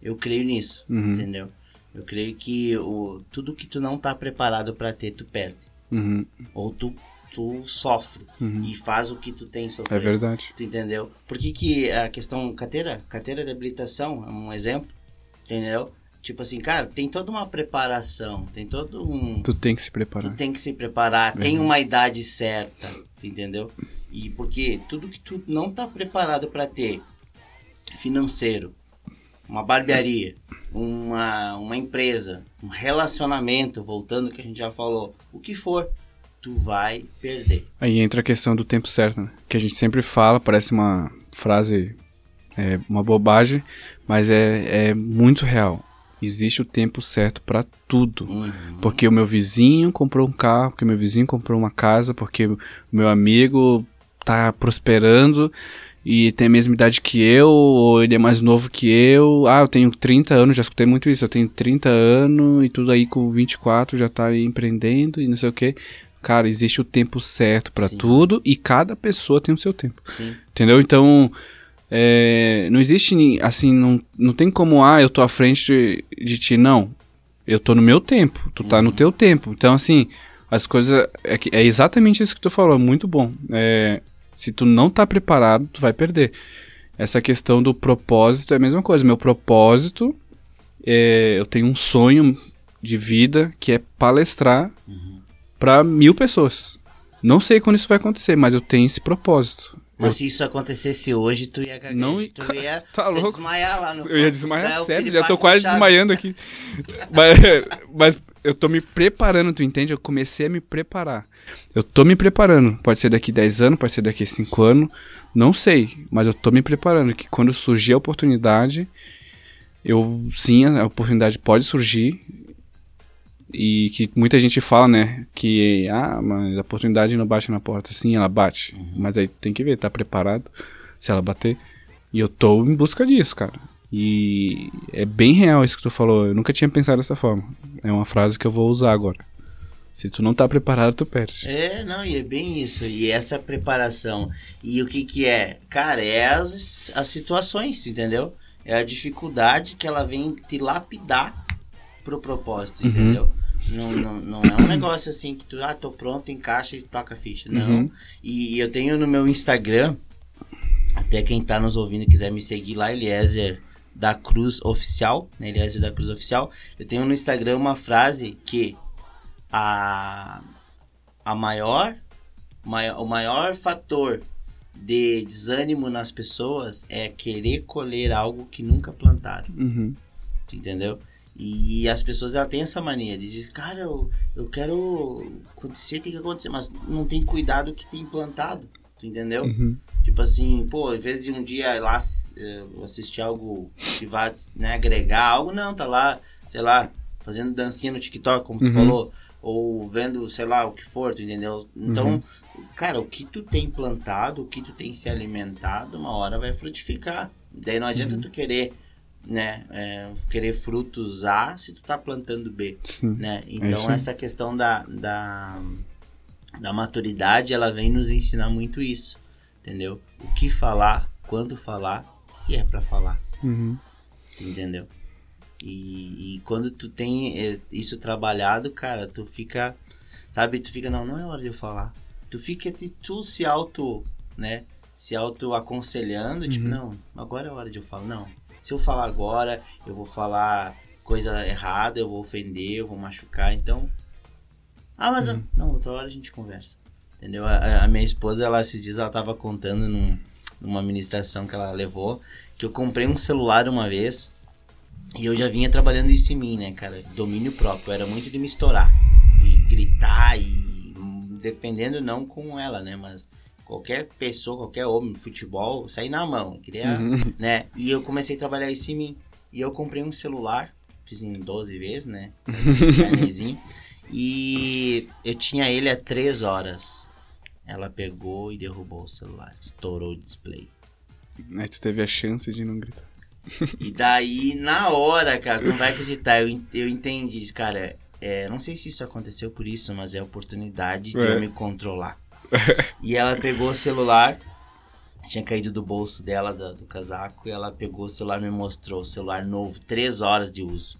Eu creio nisso, Uhum. entendeu? Eu creio que o, tudo que tu não tá preparado pra ter, tu perde. Uhum. Ou tu, tu sofre Uhum. e faz o que tu tem É sofrer. verdade. Tu entendeu? Por que, que a questão carteira, carteira de habilitação é um exemplo, entendeu? Tipo assim, cara, tem toda uma preparação, tem todo um. Tu tem que se Tu preparar. tem que se preparar, tem Uhum. uma idade certa, tu entendeu? E porque tudo que tu não tá preparado para ter, financeiro, uma barbearia, uma, uma empresa, um relacionamento, voltando que a gente já falou, o que for, tu vai perder. Aí entra a questão do tempo certo, né? Que a gente sempre fala, parece uma frase, é, uma bobagem, mas é, é muito real. Existe o tempo certo pra tudo. Uhum. Porque o meu vizinho comprou um carro, porque o meu vizinho comprou uma casa, porque o meu amigo tá prosperando e tem a mesma idade que eu, ou ele é mais novo que eu. Ah, eu tenho 30 anos, já escutei muito isso. Eu tenho 30 anos e tudo aí com 24 já tá aí empreendendo e não sei o que. Cara, existe o tempo certo Sim. tudo e cada pessoa tem o seu tempo. Sim. Entendeu? Então, é, não existe, assim, não, não tem como, ah, eu tô à frente de, de ti. Não. Eu tô no meu tempo, tu tá no teu tempo. Então, assim, as coisas. É, é exatamente isso que tu falou, é muito bom. É, se tu não tá preparado, tu vai perder. Essa questão do propósito é a mesma coisa. Meu propósito, é, eu tenho um sonho de vida que é palestrar pra mil pessoas. Não sei quando isso vai acontecer, mas eu tenho esse propósito. Mas se isso acontecesse hoje, tu ia gaguejar, Não- tu ia, Tá louco? desmaiar lá no Eu ia desmaiar É, o sério, já tô quase desmaiando aqui. mas, mas eu tô me preparando, tu entende? Eu comecei a me preparar. Eu tô me preparando. Pode ser daqui 10 anos, pode ser daqui 5 anos. Não sei, mas eu tô me preparando. Que quando surgir a oportunidade, eu sim, a oportunidade pode surgir. E que muita gente fala, né? Que ah, mas a oportunidade não bate na porta. Sim, ela bate. Mas aí tem que ver, tá preparado se ela bater. E eu tô em busca disso, cara. E é bem real isso que tu falou. Eu nunca tinha pensado dessa forma. É uma frase que eu vou usar agora. Se tu não tá preparado, tu perde. É, não, e é bem isso. E essa preparação. E o que que é? Cara, é as, as situações, tu entendeu? É a dificuldade que ela vem te lapidar pro propósito, Uhum. entendeu? Não, não, não é um negócio assim que tu, ah, tô pronto, encaixa e toca a ficha. Não. Uhum. E, eu tenho no meu Instagram, até quem tá nos ouvindo e quiser me seguir lá, Eliezer da Cruz Oficial, né? Eliezer da Cruz Oficial. Eu tenho no Instagram uma frase que a, a maior, maior, o maior fator de desânimo nas pessoas é querer colher algo que nunca plantaram, Uhum. entendeu? E as pessoas ela têm essa mania de dizer, cara, eu, eu quero acontecer, tem que acontecer, mas não tem cuidado que tem plantado, tu entendeu? Uhum. Tipo assim, pô, em vez de um dia ir lá eh, assistir algo que vá né, agregar algo, não, tá lá, sei lá, fazendo dancinha no TikTok, como tu Uhum. falou, ou vendo, sei lá, o que for, tu entendeu? Então, Uhum. cara, o que tu tem plantado, o que tu tem se alimentado, uma hora vai frutificar. Daí não adianta Uhum. tu querer, né, eh, querer frutos A se tu tá plantando B Sim. né? isso Então aí. essa questão da, da, da maturidade, ela vem nos ensinar muito isso, entendeu? O que falar, quando falar, se é pra falar, Uhum. entendeu? E, e quando tu tem eh, isso trabalhado, cara, tu fica, sabe, tu fica, não, não é hora de eu falar. Tu fica, tu se auto, né, se auto aconselhando, tipo, Uhum. não, agora é hora de eu falar, não. Se eu falar agora, eu vou falar coisa errada, eu vou ofender, eu vou machucar, então. Ah, mas Uhum. não, outra hora a gente conversa. Entendeu? A, a- minha esposa, ela esses dias ela tava contando num, numa ministração que ela levou, que eu comprei um celular uma vez e eu já vinha trabalhando isso em mim, né, cara? Domínio próprio. Era muito de me estourar e gritar e hum, dependendo não com ela, né, mas qualquer pessoa, qualquer homem, futebol, sair na mão, queria, Uhum. né? E eu comecei a trabalhar isso em mim. E eu comprei um celular, fiz em 12 vezes, né? Carnezinho. e eu tinha ele há 3 horas. Ela pegou e derrubou o celular, estourou o display. Aí tu teve a chance de não gritar. E daí, na hora, cara, não vai acreditar, eu, eu entendi, cara. É, não sei se isso aconteceu por isso, mas é a oportunidade de É. eu me controlar. e ela pegou o celular, tinha caído do bolso dela, da- do, casaco, e ela pegou o celular e me mostrou. O celular novo, três horas de uso.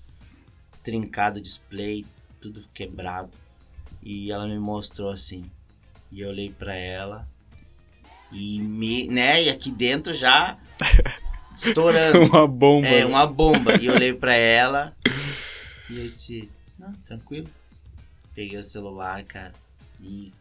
Trincado o display, tudo quebrado. E ela me mostrou assim. E eu olhei pra ela. E me, né, e aqui dentro já estourando. Uma bomba. É, né? uma bomba. E eu olhei pra ela e eu disse, não, tranquilo. Peguei o celular, cara. E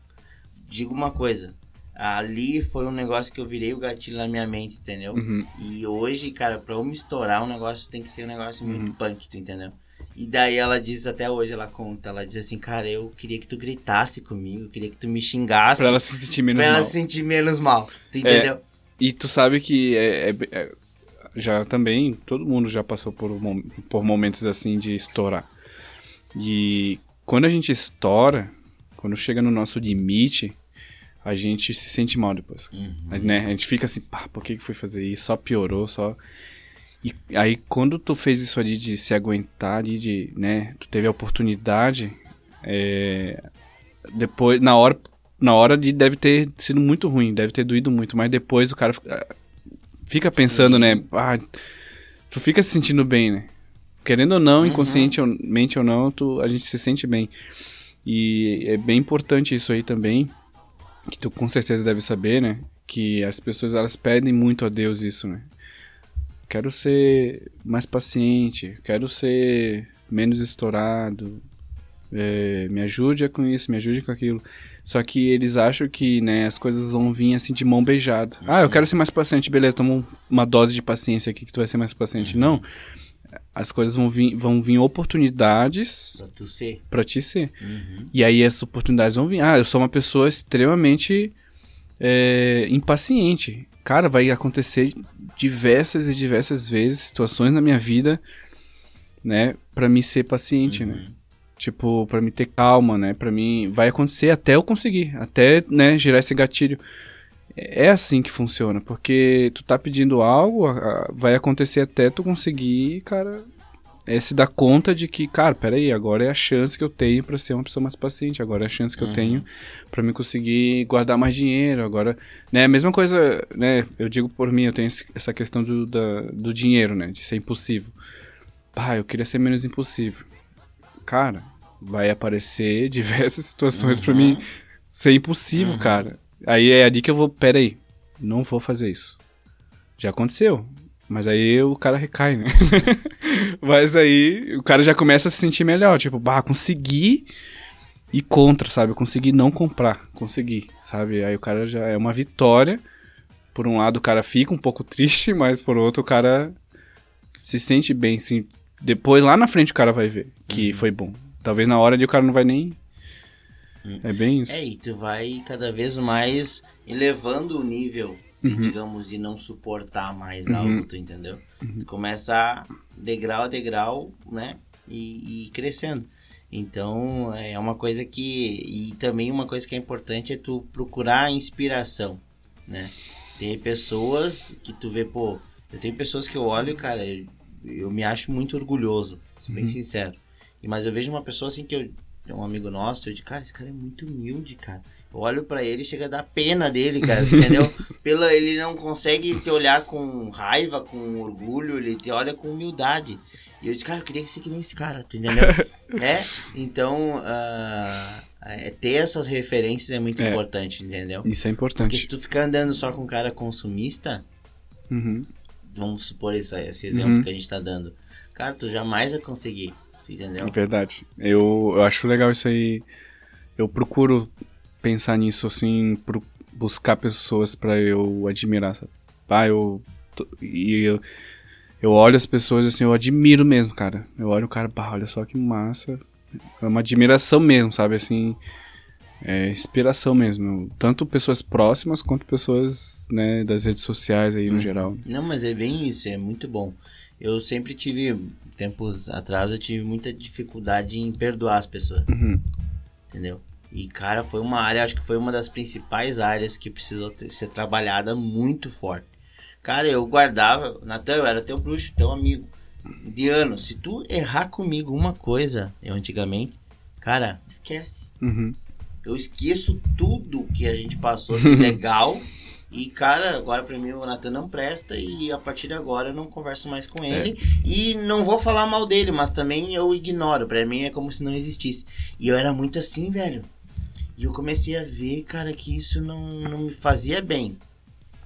digo uma coisa. Ali foi um negócio que eu virei o gatilho na minha mente, entendeu? Uhum. E hoje, cara, pra eu me estourar, um negócio tem que ser um negócio muito Uhum. punk, tu entendeu? E daí ela diz, até hoje ela conta, ela diz assim, cara, eu queria que tu gritasse comigo, eu queria que tu me xingasse. Pra ela se sentir menos pra ela mal. se sentir menos mal. Tu entendeu? E tu sabe que é, é- é- já também todo mundo já passou por, por momentos assim de estourar. E quando a gente estoura, quando chega no nosso limite, a gente se sente mal depois. Uhum. Né? A gente fica assim, pá, por que que foi fazer isso? Só piorou, só. E aí quando tu fez isso ali de se aguentar ali, de, né, tu teve a oportunidade, é, depois, na hora, na hora de deve ter sido muito ruim, deve ter doído muito, mas depois o cara fica, fica pensando, Sim. né, ah, tu fica se sentindo bem, né? Querendo ou não, Uhum. inconscientemente ou não, tu, a gente se sente bem. E é bem importante isso aí também, que tu com certeza deve saber, né? Que as pessoas elas pedem muito a Deus isso, né? Quero ser mais paciente, quero ser menos estourado, é, me ajude com isso, me ajude com aquilo. Só que eles acham que né, as coisas vão vir assim de mão beijada. Ah, eu quero ser mais paciente, beleza, toma um- uma dose de paciência aqui que tu vai ser mais paciente. Não. As coisas vão vir, vão vir oportunidades Pra tu ser. pra te ser. Uhum. E aí essas oportunidades vão vir. Ah, eu sou uma pessoa extremamente é, impaciente. Cara, vai acontecer diversas e diversas vezes situações na minha vida, né, Pra me ser paciente, né? Tipo, pra me ter calma, né? Pra mim vai acontecer até eu conseguir, até, né, girar esse gatilho. É assim que funciona, porque tu tá pedindo algo, vai acontecer até tu conseguir, cara, é se dar conta de que, cara, peraí, agora é a chance que eu tenho pra ser uma pessoa mais paciente, agora é a chance que eu Uhum. tenho pra me conseguir guardar mais dinheiro, agora, né, a mesma coisa, né, eu digo por mim, eu tenho essa questão do, da- do dinheiro, né, de ser impulsivo. Pá, eu queria ser menos impulsivo. Cara, vai aparecer diversas situações pra mim ser impulsivo, Uhum. cara. Aí é ali que eu vou, peraí, não vou fazer isso. Já aconteceu. Mas aí o cara recai, né? mas aí o cara já começa a se sentir melhor. Tipo, bah, consegui ir contra, sabe? Eu consegui não comprar. Consegui, sabe? Aí o cara já é uma vitória. Por um lado o cara fica um pouco triste, mas por outro o cara se sente bem, assim. Depois lá na frente o cara vai ver que foi bom. Talvez na hora ali o cara não vai nem. É bem isso. É, e tu vai cada vez mais elevando o nível, de, digamos, de não suportar mais Uhum. algo, tu entendeu? Tu começa degrau a degrau, né? E, e crescendo. Então, é uma coisa que... E também uma coisa que é importante é tu procurar inspiração, né? Tem pessoas que tu vê, pô... Eu tenho pessoas que eu olho, cara, eu, eu me acho muito orgulhoso, sou bem sincero. E- Mas eu vejo uma pessoa assim que eu... É um amigo nosso, eu digo, cara, esse cara é muito humilde, cara. Eu olho pra ele e chega a dar pena dele, cara, entendeu? Pela, ele não consegue te olhar com raiva, com orgulho, ele te olha com humildade. E eu disse, cara, eu queria ser que nem esse cara, tu entendeu? é? Então, ah, é, ter essas referências é muito É. importante, entendeu? Isso é Porque se importante. tu ficar andando só com um cara consumista, Uhum. vamos supor esse, esse exemplo Uhum. que a gente tá dando, cara, tu jamais vai conseguir, entendeu? É verdade. Eu, eu acho legal isso aí. Eu procuro pensar nisso, assim, pro, buscar pessoas pra eu admirar, sabe? pá, eu. tô- E eu, eu olho as pessoas assim, eu admiro mesmo, cara. Eu olho o cara, pá, olha só que massa. É uma admiração mesmo, sabe? Assim. É inspiração mesmo. Tanto pessoas próximas quanto pessoas, né, das redes sociais aí no geral. Não, mas é bem isso, é muito bom. Eu sempre tive, tempos atrás, eu tive muita dificuldade em perdoar as pessoas. Uhum. Entendeu? E, cara, foi uma área, acho que foi uma das principais áreas que precisou ter- ser trabalhada muito forte. Cara, eu guardava, Natan, eu era teu bruxo, teu amigo. De anos. Se tu errar comigo uma coisa, eu antigamente, cara, esquece. Uhum. Eu esqueço tudo que a gente passou de legal. E, cara, agora pra mim o Nathan não presta e a partir de agora eu não converso mais com ele. E não vou falar mal dele, mas também eu ignoro. Pra mim é como se não existisse. E eu era muito assim, velho. E eu comecei a ver, cara, que isso não, não me fazia bem.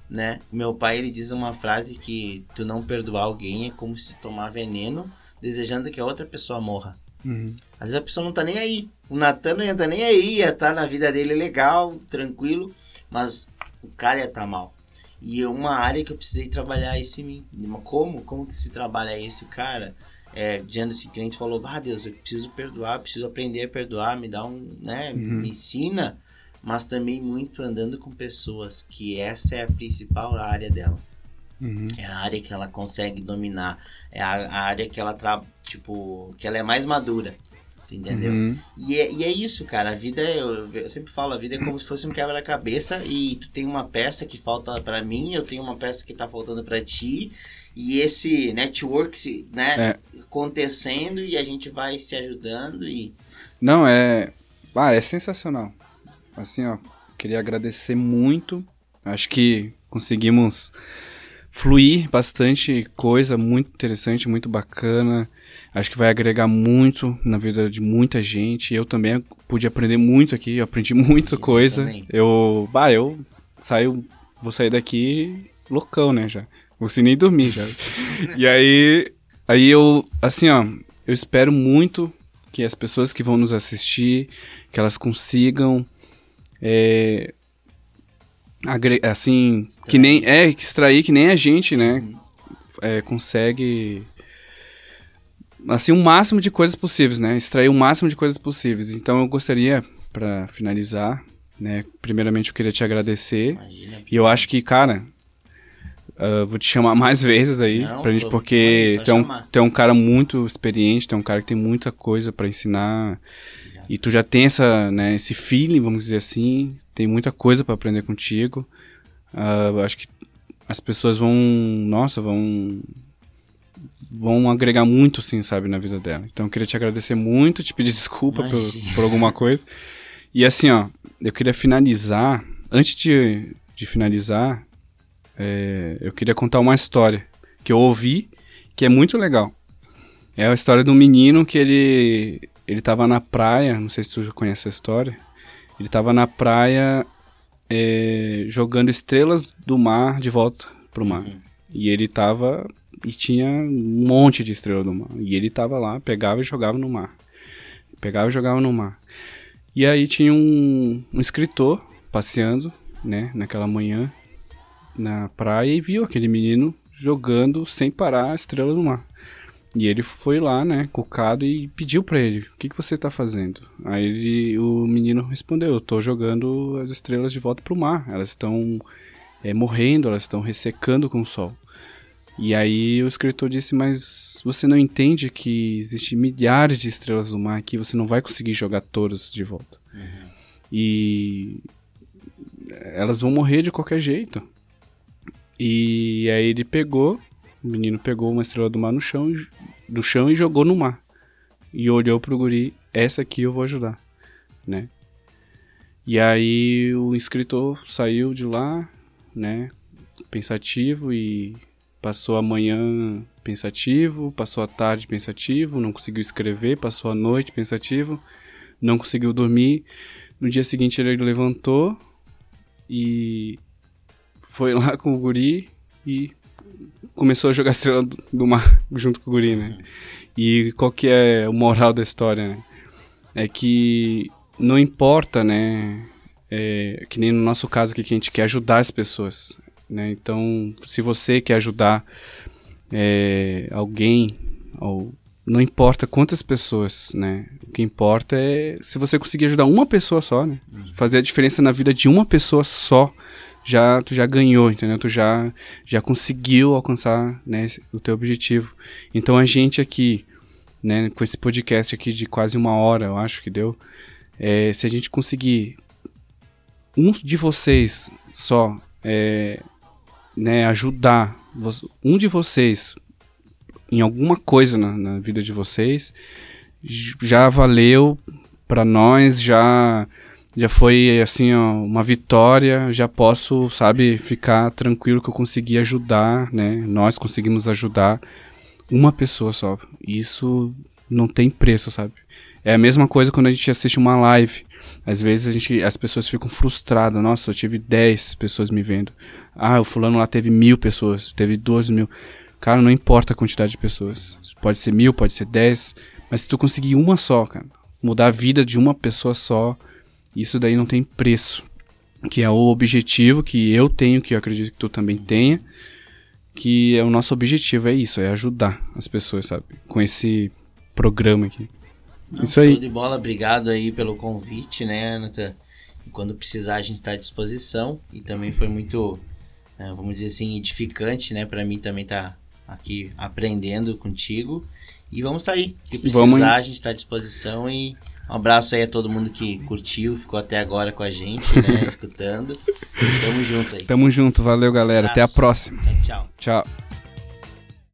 Né? Meu pai, ele diz uma frase que tu não perdoar alguém é como se tomar veneno desejando que a outra pessoa morra. Uhum. Às vezes a pessoa não tá nem aí. O Natan não ia tá nem aí, ia estar na vida dele legal, tranquilo, mas o cara ia estar mal. E é uma área que eu precisei trabalhar isso em mim. Mas Como? Como que se trabalha isso, cara? É, dizendo esse cliente falou, ah Deus, eu preciso perdoar, preciso aprender a perdoar, me dá um, né, me ensina, mas também muito andando com pessoas, que essa é a principal área dela. Uhum. É a área que ela consegue dominar. É a, a área que ela tra... tipo, que ela é mais madura. Entendeu? Uhum. E, é, e é isso, cara. A vida, eu, eu sempre falo, a vida é como se fosse um quebra-cabeça e tu tem uma peça que falta pra mim, eu tenho uma peça que tá faltando pra ti. E esse network, né, É. acontecendo e a gente vai se ajudando e Não, é. Ah, é sensacional. Assim, ó, queria agradecer muito. Acho que conseguimos fluir bastante coisa muito interessante, muito bacana. Acho que vai agregar muito na vida de muita gente. Eu também pude aprender muito aqui, eu aprendi muita coisa. também. Eu, bah, eu saio, vou sair daqui loucão, né, já. Vou sem nem dormir já. e aí, aí eu, assim, ó, eu espero muito que as pessoas que vão nos assistir, que elas consigam, é, assim, que nem, é, que extrair que nem a gente, né, é, consegue, assim, o máximo de coisas possíveis, né, extrair o máximo de coisas possíveis. Então eu gostaria, pra finalizar, né, primeiramente eu queria te agradecer, imagina. e eu acho que, cara, ah, vou te chamar mais vezes aí, Não, pra gente, porque tu é, um, tu é um cara muito experiente, tu é um cara que tem muita coisa pra ensinar, e tu já tem essa, né, esse feeling, vamos dizer assim, tem muita coisa pra aprender contigo. Eu acho que as pessoas vão, nossa, vão vão agregar muito, sim, sabe, na vida dela. Então eu queria te agradecer muito, te pedir desculpa por, por alguma coisa. E assim, ó, eu queria finalizar, antes de, de finalizar, é, eu queria contar uma história que eu ouvi, que é muito legal. É a história de um menino que ele ele tava na praia, não sei se tu já conhece essa história. Ele tava na praia é, jogando estrelas do mar de volta pro mar. E ele tava e tinha um monte de estrela do mar. E ele tava lá, pegava e jogava no mar. Pegava e jogava no mar. E aí tinha um, um escritor passeando, né, naquela manhã na praia e viu aquele menino jogando sem parar a estrela do mar. E ele foi lá, né, cucado e pediu pra ele: "O que que você tá fazendo?" Aí ele, o menino respondeu: "Eu tô jogando as estrelas de volta pro mar. Elas estão é, morrendo, elas estão ressecando com o sol." E aí o escritor disse: "Mas você não entende que existem milhares de estrelas do mar aqui, você não vai conseguir jogar todas de volta. E elas vão morrer de qualquer jeito." E aí ele pegou, o menino pegou uma estrela do mar no chão, e- do chão e jogou no mar. E olhou pro guri, essa aqui eu vou ajudar, né? E aí o escritor saiu de lá, né, pensativo e passou a manhã pensativo, passou a tarde pensativo, não conseguiu escrever, passou a noite pensativo, não conseguiu dormir. No dia seguinte ele levantou e foi lá com o guri e começou a jogar estrela do, mar junto com o guri, né? E qual que é o moral da história, né? É que não importa, né? É, que nem no nosso caso aqui que a gente quer ajudar as pessoas. Né? Então, se você quer ajudar é, alguém, ou não importa quantas pessoas, né? O que importa é se você conseguir ajudar uma pessoa só, né? Fazer a diferença na vida de uma pessoa só, já tu já ganhou, entendeu? Tu já já conseguiu alcançar, né, o teu objetivo. Então a gente aqui, né, com esse podcast aqui de quase uma hora, eu acho que deu, é, se a gente conseguir um de vocês só, é, né, ajudar um de vocês em alguma coisa na, na vida de vocês, já valeu para nós, já já foi assim ó, uma vitória, já posso, sabe, ficar tranquilo que eu consegui ajudar, né? Nós conseguimos ajudar uma pessoa só. Isso não tem preço, sabe? É a mesma coisa quando a gente assiste uma live. Às vezes a gente, as pessoas ficam frustradas. Nossa, eu tive 10 pessoas me vendo. Ah, o fulano lá teve mil pessoas, teve 12 mil. Cara, não importa a quantidade de pessoas. Pode ser mil, pode ser dez. Mas se tu conseguir uma só, cara, mudar a vida de uma pessoa só, isso daí não tem preço. Que é o objetivo que eu tenho, que eu acredito que tu também tenha. Que é o nosso objetivo, é isso, é ajudar as pessoas, sabe? Com esse programa aqui. Não, isso aí. Show de bola, obrigado aí pelo convite, né, Nathan? Quando precisar, a gente está à disposição. E também foi muito, né, vamos dizer assim, edificante, né? Para mim também tá aqui aprendendo contigo. E vamos estar tá aí. Se precisar, vamos... a gente está à disposição. E um abraço aí a todo mundo que curtiu, ficou até agora com a gente, né? escutando. Tamo junto aí. Tamo junto, valeu galera. Um Até a próxima. tchau. Tchau.